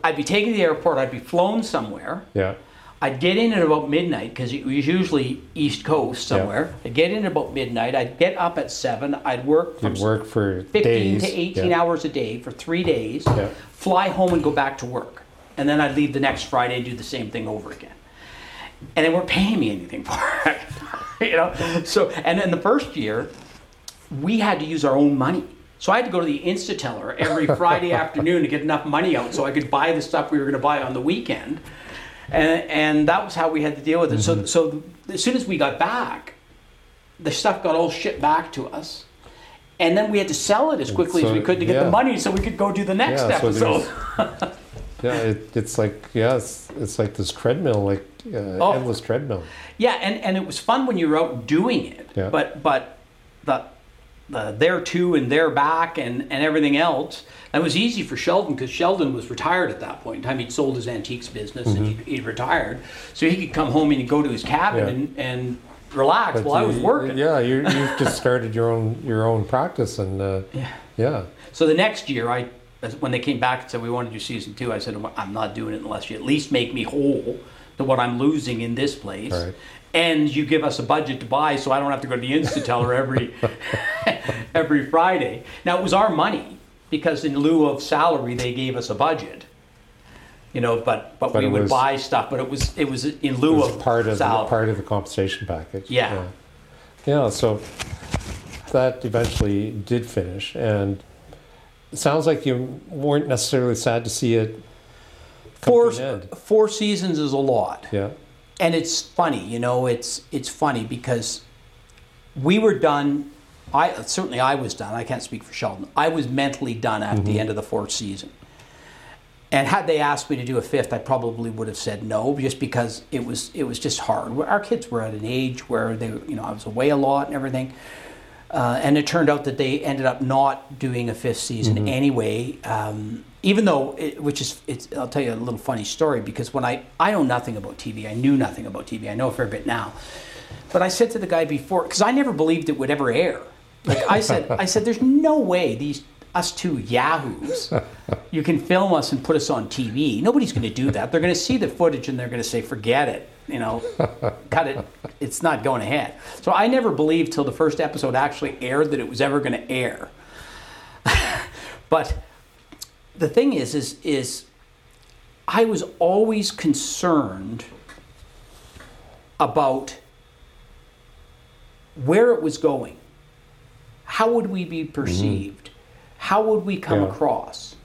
Speaker 2: i'd be taken to the airport i'd be flown somewhere
Speaker 1: yeah.
Speaker 2: I'd get in at about midnight because it was usually East Coast somewhere. I'd get in at about midnight. I'd get up at seven. I'd work
Speaker 1: You'd work for
Speaker 2: 15
Speaker 1: days.
Speaker 2: to 18
Speaker 1: yeah.
Speaker 2: hours a day for three days,
Speaker 1: Yeah.
Speaker 2: fly home and go back to work. And then I'd leave the next Friday and do the same thing over again. And they weren't paying me anything for it. you know? So, and in the first year, we had to use our own money. So I had to go to the Instant Teller every Friday afternoon to get enough money out so I could buy the stuff we were going to buy on the weekend. And, and that was how we had to deal with it. So, so as soon as we got back, the stuff got all shipped back to us. And then we had to sell it as quickly as we could to get
Speaker 1: yeah.
Speaker 2: the money so we could go do the next
Speaker 1: Yeah, so
Speaker 2: episode.
Speaker 1: Yeah, it, it's like yeah, it's, it's like this treadmill, like uh,
Speaker 2: Oh.
Speaker 1: endless treadmill.
Speaker 2: Yeah, and, and it was fun when you were out doing it.
Speaker 1: Yeah.
Speaker 2: But but the the there to and there back and, and everything else. That was easy for Sheldon because Sheldon was retired at that point in time. He'd sold his antiques business and he'd, he'd retired, so he could come home and go to his cabin
Speaker 1: Mm-hmm. Yeah.
Speaker 2: and, and relax
Speaker 1: But
Speaker 2: while I was
Speaker 1: you-
Speaker 2: working.
Speaker 1: Yeah, you you've just started your own your own practice, and uh,
Speaker 2: Yeah.
Speaker 1: yeah,
Speaker 2: So the next year, I when they came back and said we want to do season two, I said I'm not doing it unless you at least make me whole to what I'm losing in this place,
Speaker 1: Right.
Speaker 2: And you give us a budget to buy, so I don't have to go to the Instant Teller every every Friday. Now it was our money because in lieu of salary, they gave us a budget. You know, but but,
Speaker 1: But
Speaker 2: we would
Speaker 1: was-
Speaker 2: buy stuff, but it was it was in lieu
Speaker 1: was
Speaker 2: of
Speaker 1: part of the, part of the compensation package.
Speaker 2: Yeah.
Speaker 1: yeah, Yeah, So that eventually did finish, and it sounds like you weren't necessarily sad to see it
Speaker 2: four
Speaker 1: to an end.
Speaker 2: four seasons is a lot.
Speaker 1: Yeah,
Speaker 2: and it's funny, you know, it's it's funny because we were done. I certainly I was done. I can't speak for Sheldon. I was mentally done at the mm-hmm. end of the fourth season, And had they asked me to do a fifth, I probably would have said no, just because it was it was just hard. Our kids were at an age where they, you know, I was away a lot and everything. Uh, and it turned out that they ended up not doing a fifth season
Speaker 1: Mm-hmm.
Speaker 2: anyway. Um, even though, it, which is, it's, I'll tell you a little funny story because when I, I know nothing about TV, I knew nothing about TV. I know a fair bit now, but I said to the guy before because I never believed it would ever air. Like I said, I said, there's no way these us two yahoos, you can film us and put us on TV. Nobody's going to do that. They're going to see the footage and they're going to say, forget it. You know, cut it. It's not going ahead. So I never believed till the first episode actually aired that it was ever going to air. but the thing is, is, is I was always concerned about where it was going. How would we be perceived? How would we come
Speaker 1: Yeah.
Speaker 2: across?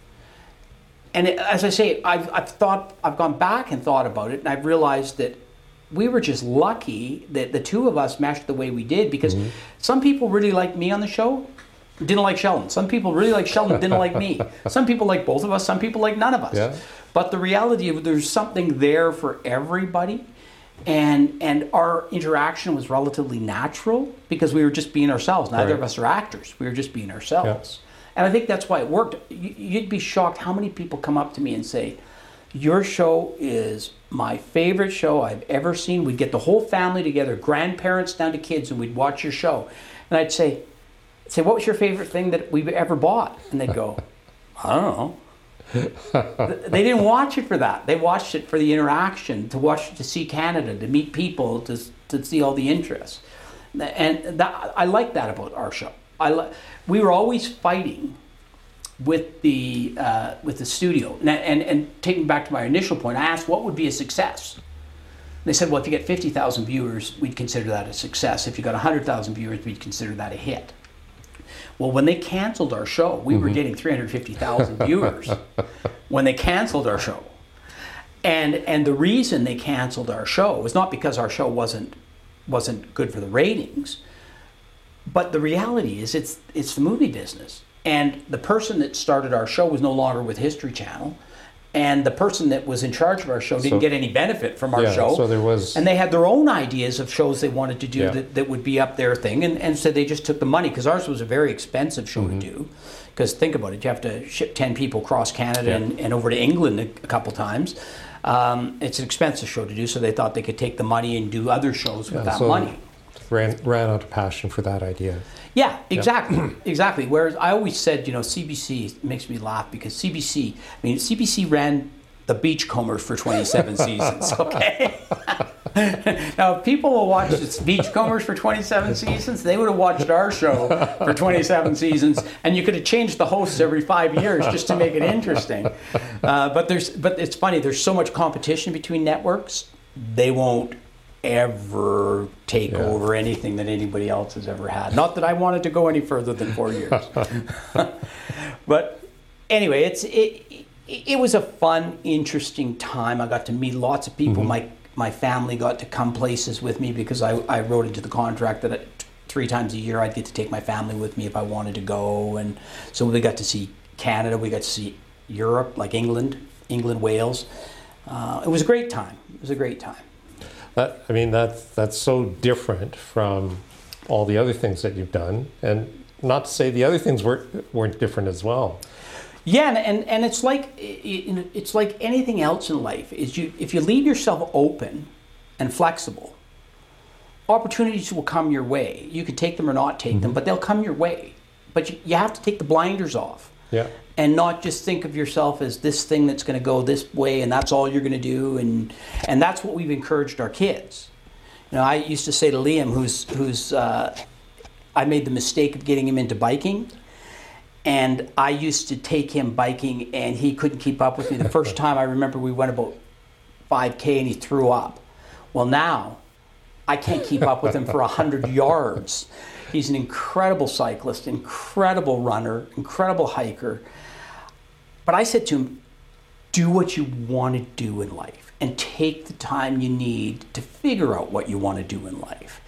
Speaker 2: And it, as I say, I've, I've thought, I've gone back and thought about it, and I've realized that we were just lucky that the two of us matched the way we did because mm-hmm. some people really liked me on the show, didn't like Sheldon. Some people really like Sheldon, didn't like me. Some people like both of us, some people like none of us.
Speaker 1: Yeah.
Speaker 2: But the reality of there's something there for everybody. And and our interaction was relatively natural because we were just being ourselves. Neither of us are actors. We were just being ourselves. And I think that's why it worked. You- You'd be shocked how many people come up to me and say, Your show is my favorite show I've ever seen. We'd get the whole family together, grandparents down to kids, and we'd watch your show. And I'd say, say, what was your favorite thing that we've ever bought? And they'd go, I don't know. they didn't watch it for that. They watched it for the interaction, to watch, to see Canada, to meet people, to, to see all the interests. And that, I like that about our show. I li- we were always fighting with the uh, with the studio. And, and and taking back to my initial point, I asked what would be a success. They said, well, if you get 50,000 viewers, we'd consider that a success. If you got 100,000 viewers, we'd consider that a hit. Well, when they canceled our show, we were getting 350,000 viewers when they canceled our show. And and the reason they canceled our show was not because our show wasn't wasn't good for the ratings, but the reality is it's it's the movie business. And the person that started our show was no longer with History Channel. And the person that was in charge of our show didn't
Speaker 1: So-
Speaker 2: get any benefit from our
Speaker 1: Yeah,
Speaker 2: show.
Speaker 1: so there was-
Speaker 2: and they had their own ideas of shows they wanted to do
Speaker 1: Yeah.
Speaker 2: that, that would be up their thing. And, and so they just took the money because ours was a very expensive show
Speaker 1: Mm-hmm.
Speaker 2: to do. Because think about it, you have to ship 10 people across Canada
Speaker 1: Yeah.
Speaker 2: and, and over to England a, a couple times. Um, it's an expensive show to do, so they thought they could take the money and do other shows with that
Speaker 1: so
Speaker 2: money.
Speaker 1: Ran, ran out of passion for that idea.
Speaker 2: Yeah, exactly, exactly. Whereas I always said, you know, CBC makes me laugh because CBC, I mean, CBC ran the Beachcombers for 27 seasons. Okay. now, if people will watch the Beachcombers for 27 seasons, they would have watched our show for 27 seasons, and you could have changed the hosts every five years just to make it interesting. Uh, but there's, but it's funny. There's so much competition between networks, they won't ever take
Speaker 1: Yeah.
Speaker 2: over anything that anybody else has ever had. Not that I wanted to go any further than four years. but anyway, it's it, it. Was a fun, interesting time. I got to meet lots of people. My my family got to come places with me because I, I wrote into the contract that I, three times a year I'd get to take my family with me if I wanted to go, and so we got to see Canada. We got to see Europe, like England, England, Wales. Uh, it was a great time. It was a great time.
Speaker 1: That, I mean, that's, that's so different from all the other things that you've done. And not to say the other things weren't, weren't different as well.
Speaker 2: Yeah, and, and, and it's like it's like anything else in life. Is you if you leave yourself open and flexible, opportunities will come your way. You can take them or not take them, mm-hmm. but they'll come your way. But you, you have to take the blinders off
Speaker 1: Yeah.
Speaker 2: And not just think of yourself as this thing that's going to go this way and that's all you're going to do and and that's what we've encouraged our kids you know i used to say to liam who's who's uh, i made the mistake of getting him into biking and i used to take him biking and he couldn't keep up with me the first time i remember we went about 5k and he threw up well now I can't keep up with him for 100 yards. He's an incredible cyclist, incredible runner, incredible hiker. But I said to him, do what you want to do in life and take the time you need to figure out what you want to do in life.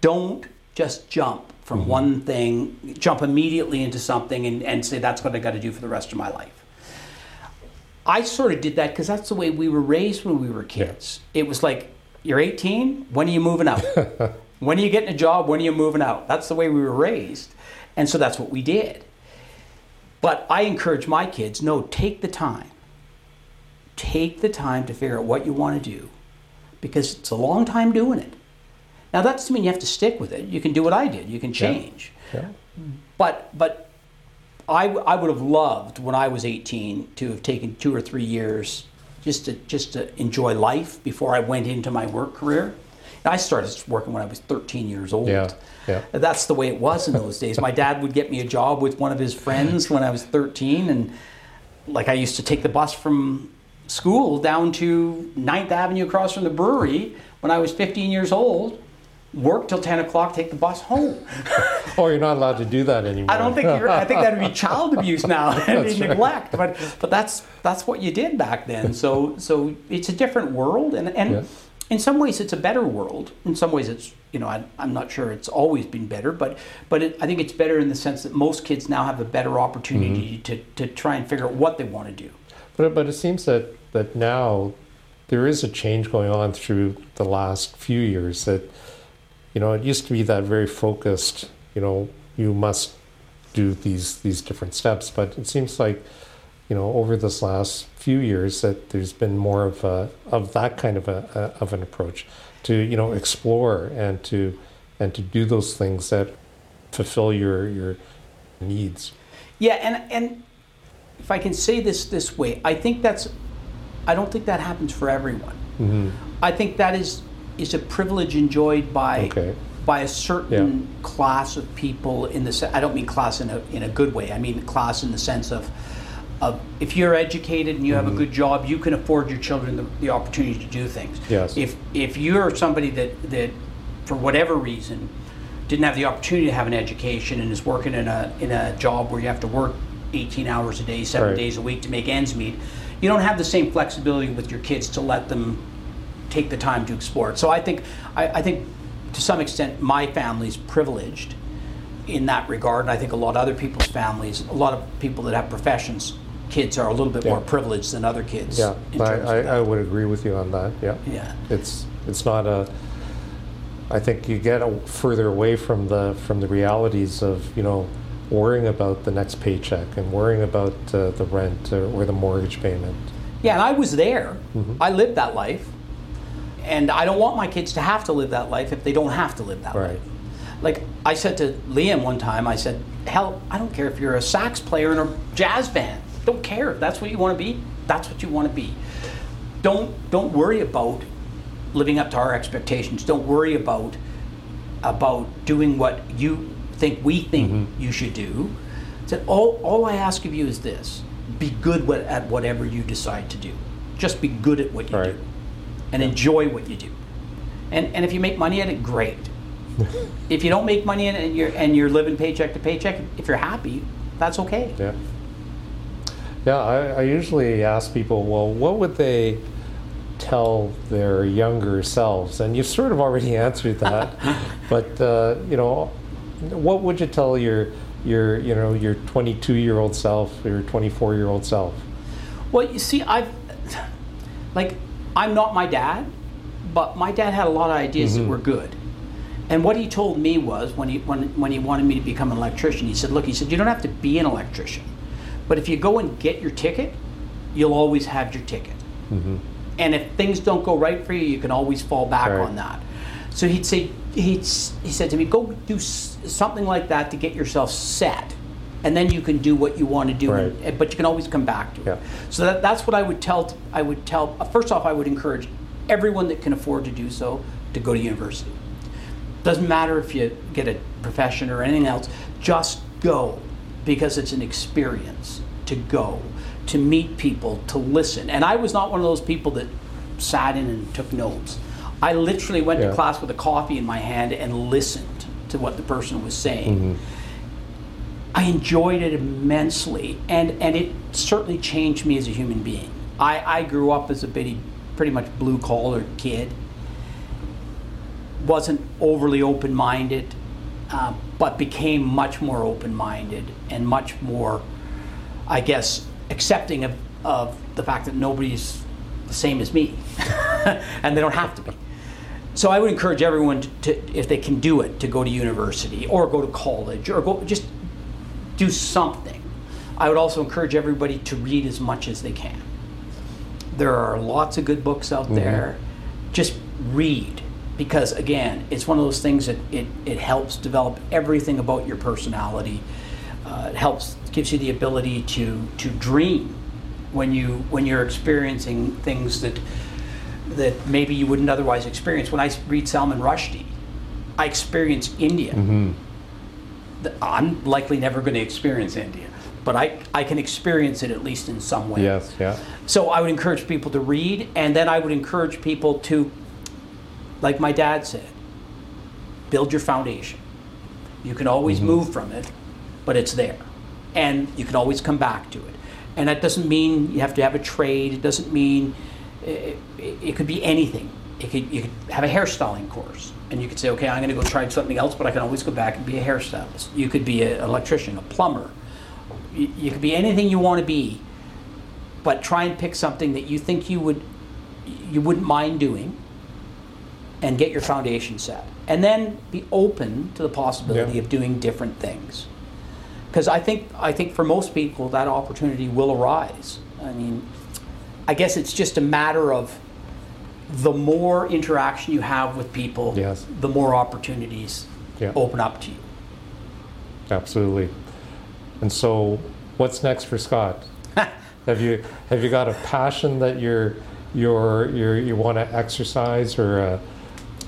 Speaker 2: Don't just jump from mm-hmm. one thing, jump immediately into something and, and say, that's what I got to do for the rest of my life I sort of did that because that's the way we were raised when we were kids. It was like, you're 18, when are you moving out? when are you getting a job? When are you moving out? That's the way we were raised. And so that's what we did. But I encourage my kids no, take the time. Take the time to figure out what you want to do because it's a long time doing it. Now, that doesn't mean you have to stick with it. You can do what I did, you can change.
Speaker 1: Yeah.
Speaker 2: But, but I, I would have loved when I was 18 to have taken two or three years just to, just to enjoy life before I went into my work career. I started working when I was 13 years old.
Speaker 1: Yeah, yeah.
Speaker 2: That's the way it was in those days. My dad would get me a job with one of his friends when I was 13, and like I used to take the bus from school down to 9th Avenue across from the brewery when I was 15 years old work till 10 o'clock, take the bus home.
Speaker 1: oh, you're not allowed to do that anymore.
Speaker 2: I don't think you're, I think that would be child abuse now and be neglect. But but that's that's what you did back then. So so it's a different world and and. In some ways it's a better world. In some ways it's you know I, am not sure it's always been better, but but it, I think it's better in the sense that most kids now have a better opportunity mm-hmm. to, to try and figure out what they want to do.
Speaker 1: But but it seems that that now there is a change going on through the last few years that you know, it used to be that very focused, you know, you must do these these different steps, but it seems like, you know, over this last few years that there's been more of a of that kind of a, a of an approach to you know explore and to and to do those things that fulfill your your needs.
Speaker 2: Yeah, and and if I can say this this way, I think that's I don't think that happens for everyone. Mm-hmm. I think that is is a privilege enjoyed by okay. by a certain yeah. class of people. In the I don't mean class in a in a good way. I mean class in the sense of of if you're educated and you have a mm-hmm. good job, you can afford your children the, the opportunity to do things.
Speaker 1: Yes.
Speaker 2: If if you're somebody that that for whatever reason didn't have the opportunity to have an education and is working in a in a job where you have to work 18 hours a day, seven right. days a week to make ends meet, you don't have the same flexibility with your kids to let them take the time to explore it. So I think I, I think to some extent my family's privileged in that regard, and I think a lot of other people's families, a lot of people that have professions, kids are a little bit yeah. more privileged than other kids.
Speaker 1: Yeah, I, I, I, would agree with you on that. Yeah,
Speaker 2: yeah.
Speaker 1: It's it's not a. I think you get further away from the from the realities of you know worrying about the next paycheck and worrying about uh, the rent or, or, the mortgage payment.
Speaker 2: Yeah, and I was there. Mm-hmm. I lived that life and I don't want my kids to have to live that life if they don't have to live that right. life. Like I said to Liam one time, I said, "Hell, I don't care if you're a sax player in a jazz band. Don't care if that's what you want to be. That's what you want to be. Don't don't worry about living up to our expectations. Don't worry about about doing what you think we think mm-hmm. you should do. Said all all I ask of you is this: be good at whatever you decide to do. Just be good at what you right. do and enjoy what you do. And, and if you make money at it, great. if you don't make money in it and you're, and you're living paycheck to paycheck, if you're happy, that's okay.
Speaker 1: Yeah. Yeah, I, I usually ask people, well, what would they tell their younger selves? And you've sort of already answered that. but, uh, you know, what would you tell your, your, you know, your 22 year old self, your 24 year old self?
Speaker 2: Well, you see, I've, like, I'm not my dad, but my dad had a lot of ideas mm-hmm. that were good. And what he told me was when he when when he wanted me to become an electrician, he said, "Look, he said you don't have to be an electrician, but if you go and get your ticket, you'll always have your ticket. Mm-hmm. And if things don't go right for you, you can always fall back right. on that." So he'd say he'd he said to me, "Go do something like that to get yourself set." and then you can do what you want to do. Right. And, but you can always come back to it.
Speaker 1: Yeah.
Speaker 2: So that, that's what I would tell. I would tell. First off, I would encourage everyone that can afford to do so to go to university. Doesn't matter if you get a profession or anything else. Just go because it's an experience to go, to meet people, to listen. And I was not one of those people that sat in and took notes. I literally went yeah. to class with a coffee in my hand and listened to what the person was saying. Mm-hmm I enjoyed it immensely, and, and it certainly changed me as a human being. I, I grew up as a pretty, pretty much blue collar kid, wasn't overly open minded, uh, but became much more open minded and much more, I guess, accepting of of the fact that nobody's the same as me, and they don't have to be. So I would encourage everyone to, to, if they can do it, to go to university or go to college or go just do something. I would also encourage everybody to read as much as they can. There are lots of good books out mm-hmm. there. Just read because again, it's one of those things that it, it helps develop everything about your personality. Uh, it helps gives you the ability to to dream when you when you're experiencing things that that maybe you wouldn't otherwise experience. When I read Salman Rushdie, I experience India. Th- I'm likely never going to experience India, but I, I can experience it at least in some way.
Speaker 1: Yes, yeah.
Speaker 2: So I would encourage people to read, and then I would encourage people to, like my dad said, build your foundation. You can always mm-hmm. move from it, but it's there. And you can always come back to it. And that doesn't mean you have to have a trade, it doesn't mean it, it, it could be anything. It could, you could have a hairstyling course, and you could say, okay, I'm going to go try something else, but I can always go back and be a hairstylist. You could be an electrician, a plumber. You, you could be anything you want to be, but try and pick something that you think you would you wouldn't mind doing and get your foundation set and then be open to the possibility
Speaker 1: Yeah.
Speaker 2: of doing different things because i think i think for most people that opportunity will arise i mean i guess it's just a matter of the more interaction you have with people
Speaker 1: Yes.
Speaker 2: the more opportunities
Speaker 1: Yeah.
Speaker 2: open up to you
Speaker 1: Absolutely. And so, what's next for Scott? have you have you got a passion that you're you're, you're you want to exercise or a,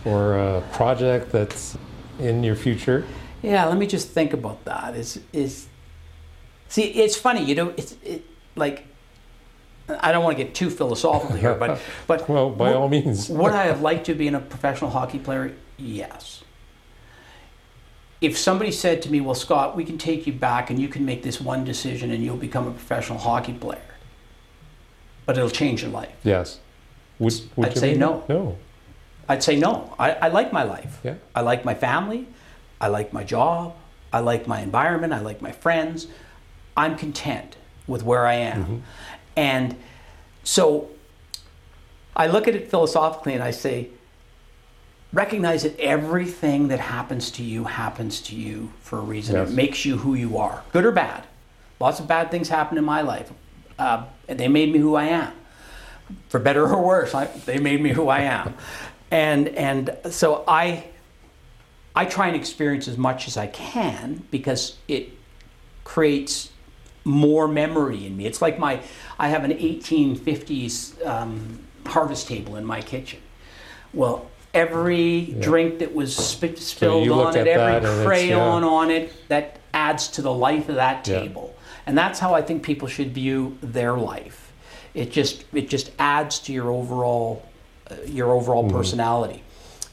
Speaker 1: or a project that's in your future?
Speaker 2: Yeah, let me just think about that. Is is see? It's funny, you know. It's it, like I don't want to get too philosophical here, but but
Speaker 1: Well, by
Speaker 2: would-
Speaker 1: all means.
Speaker 2: would I have liked to be in a professional hockey player? Yes. If somebody said to me, "Well, Scott, we can take you back and you can make this one decision and you'll become a professional hockey player," but it'll change your life.
Speaker 1: Yes. Would, would
Speaker 2: I'd
Speaker 1: you
Speaker 2: say
Speaker 1: be-
Speaker 2: no.
Speaker 1: No.
Speaker 2: I'd say no. I, I like my life.
Speaker 1: Yeah.
Speaker 2: I like my family. I like my job. I like my environment. I like my friends. I'm content with where I am. And so I look at it philosophically and I say, recognize that everything that happens to you happens to you for a reason.
Speaker 1: Yes.
Speaker 2: It makes you who you are, good or bad. Lots of bad things happen in my life, uh, and they made me who I am for better or worse. I, they made me who I am, and and so I I try and experience as much as I can because it creates more memory in me. It's like my I have an 1850s um, harvest table in my kitchen. Well, every drink that was sp- spilled
Speaker 1: you
Speaker 2: on it, every crayon
Speaker 1: yeah.
Speaker 2: on it, that adds to the life of that
Speaker 1: Yeah.
Speaker 2: table. And that's how I think people should view their life. It just it just adds to your overall your overall
Speaker 1: Mm-hmm.
Speaker 2: personality.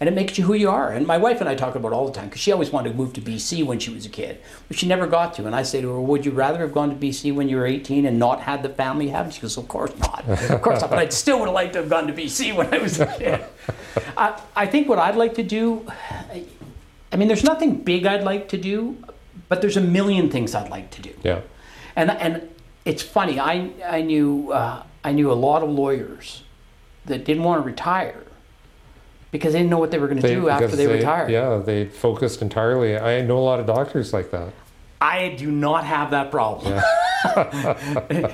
Speaker 2: And it makes you who you are. And my wife and I talk about it all the time because she always wanted to move to BC when she was a kid, but she never got to. And I say to her, Would you rather have gone to BC when you were 18 and not had the family you have? She goes, Of course not. Of course not. But I still would have liked to have gone to BC when I was a kid. I, I think what I'd like to do, I, I mean, there's nothing big I'd like to do, but there's a million things I'd like to do.
Speaker 1: Yeah.
Speaker 2: And and it's funny. I I knew uh, I knew a lot of lawyers that didn't want to retire because they didn't know what they were going to
Speaker 1: They-
Speaker 2: do after
Speaker 1: because
Speaker 2: they, retired.
Speaker 1: Yeah, they focused entirely. I know a lot of doctors like that.
Speaker 2: I do not have that problem.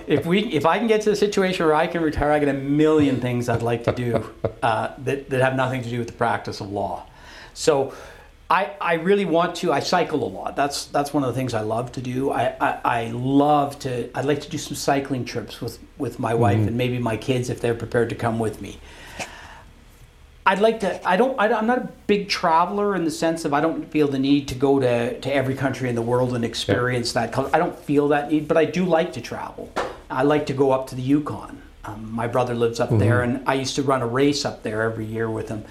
Speaker 2: if we if I can get to the situation where I can retire, I got a million things I'd like to do uh, that that have nothing to do with the practice of law. So. I, I really want to. I cycle a lot. That's that's one of the things I love to do. I, I, I love to. I'd like to do some cycling trips with with my wife and maybe my kids if they're prepared to come with me. I'd like to. I don't. I, I'm not a big traveler in the sense of I don't feel the need to go to, to every country in the world and experience that. cul- I don't feel that need, but I do like to travel. I like to go up to the Yukon. Um, my brother lives up there, and I used to run a race up there every year with him.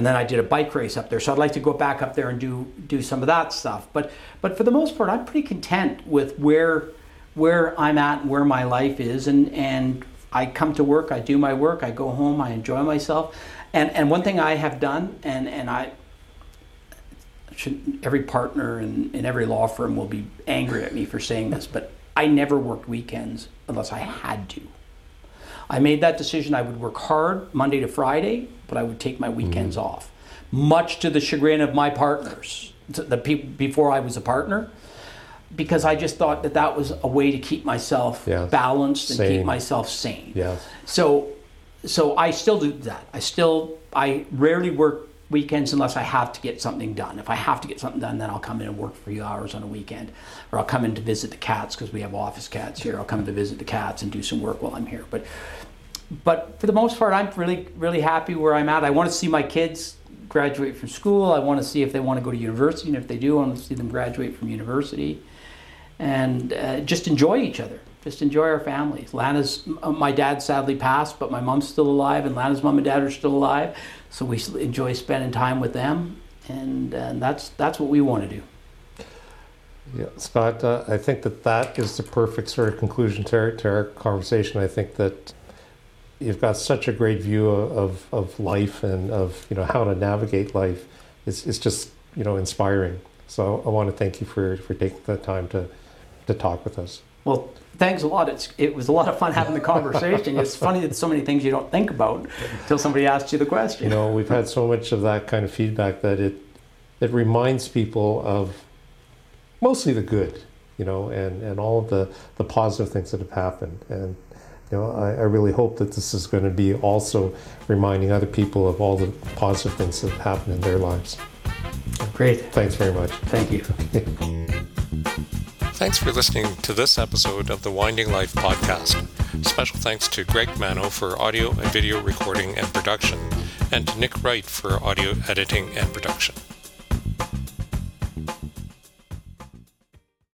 Speaker 2: And then I did a bike race up there, so I'd like to go back up there and do do some of that stuff. But but for the most part, I'm pretty content with where where I'm at and where my life is, and and I come to work, I do my work, I go home, I enjoy myself. And and one thing I have done, and and I should every partner in, in every law firm will be angry at me for saying this, but I never worked weekends unless I had to. I made that decision. I would work hard Monday to Friday, but I would take my weekends mm-hmm. off, much to the chagrin of my partners, the people before I was a partner, because I just thought that that was a way to keep myself
Speaker 1: Yes.
Speaker 2: balanced and keep myself sane.
Speaker 1: Yes.
Speaker 2: So, so I still do that. I still, I rarely work weekends unless I have to get something done. If I have to get something done, then I'll come in and work for a few hours on a weekend, or I'll come in to visit the cats because we have office cats here. I'll come in to visit the cats and do some work while I'm here. But, but for the most part, I'm really, really happy where I'm at. I want to see my kids graduate from school. I want to see if they want to go to university, and if they do, I want to see them graduate from university and uh, just enjoy each other. Just enjoy our families. Lana's, my dad sadly passed, but my mom's still alive, and Lana's mom and dad are still alive. So we enjoy spending time with them, and, uh, that's that's what we want to do.
Speaker 1: Yeah, Scott, uh, I think that that is the perfect sort of conclusion to our, to our conversation. I think that you've got such a great view of, of life and of you know how to navigate life. It's, it's just you know inspiring. So I want to thank you for, for taking the time to, to talk with us.
Speaker 2: Well, thanks a lot. It's, it was a lot of fun having the conversation. it's funny that so many things you don't think about until somebody asks you the question.
Speaker 1: You know, we've had so much of that kind of feedback that it it reminds people of mostly the good, you know, and, and all of the, the positive things that have happened. And you know, I, I really hope that this is going to be also reminding other people of all the positive things that have happened in their lives.
Speaker 2: Great.
Speaker 1: Thanks very much.
Speaker 2: Thank you.
Speaker 3: Thanks for listening to this episode of the Winding Life podcast. Special thanks to Greg Mano for audio and video recording and production, and to Nick Wright for audio editing and production.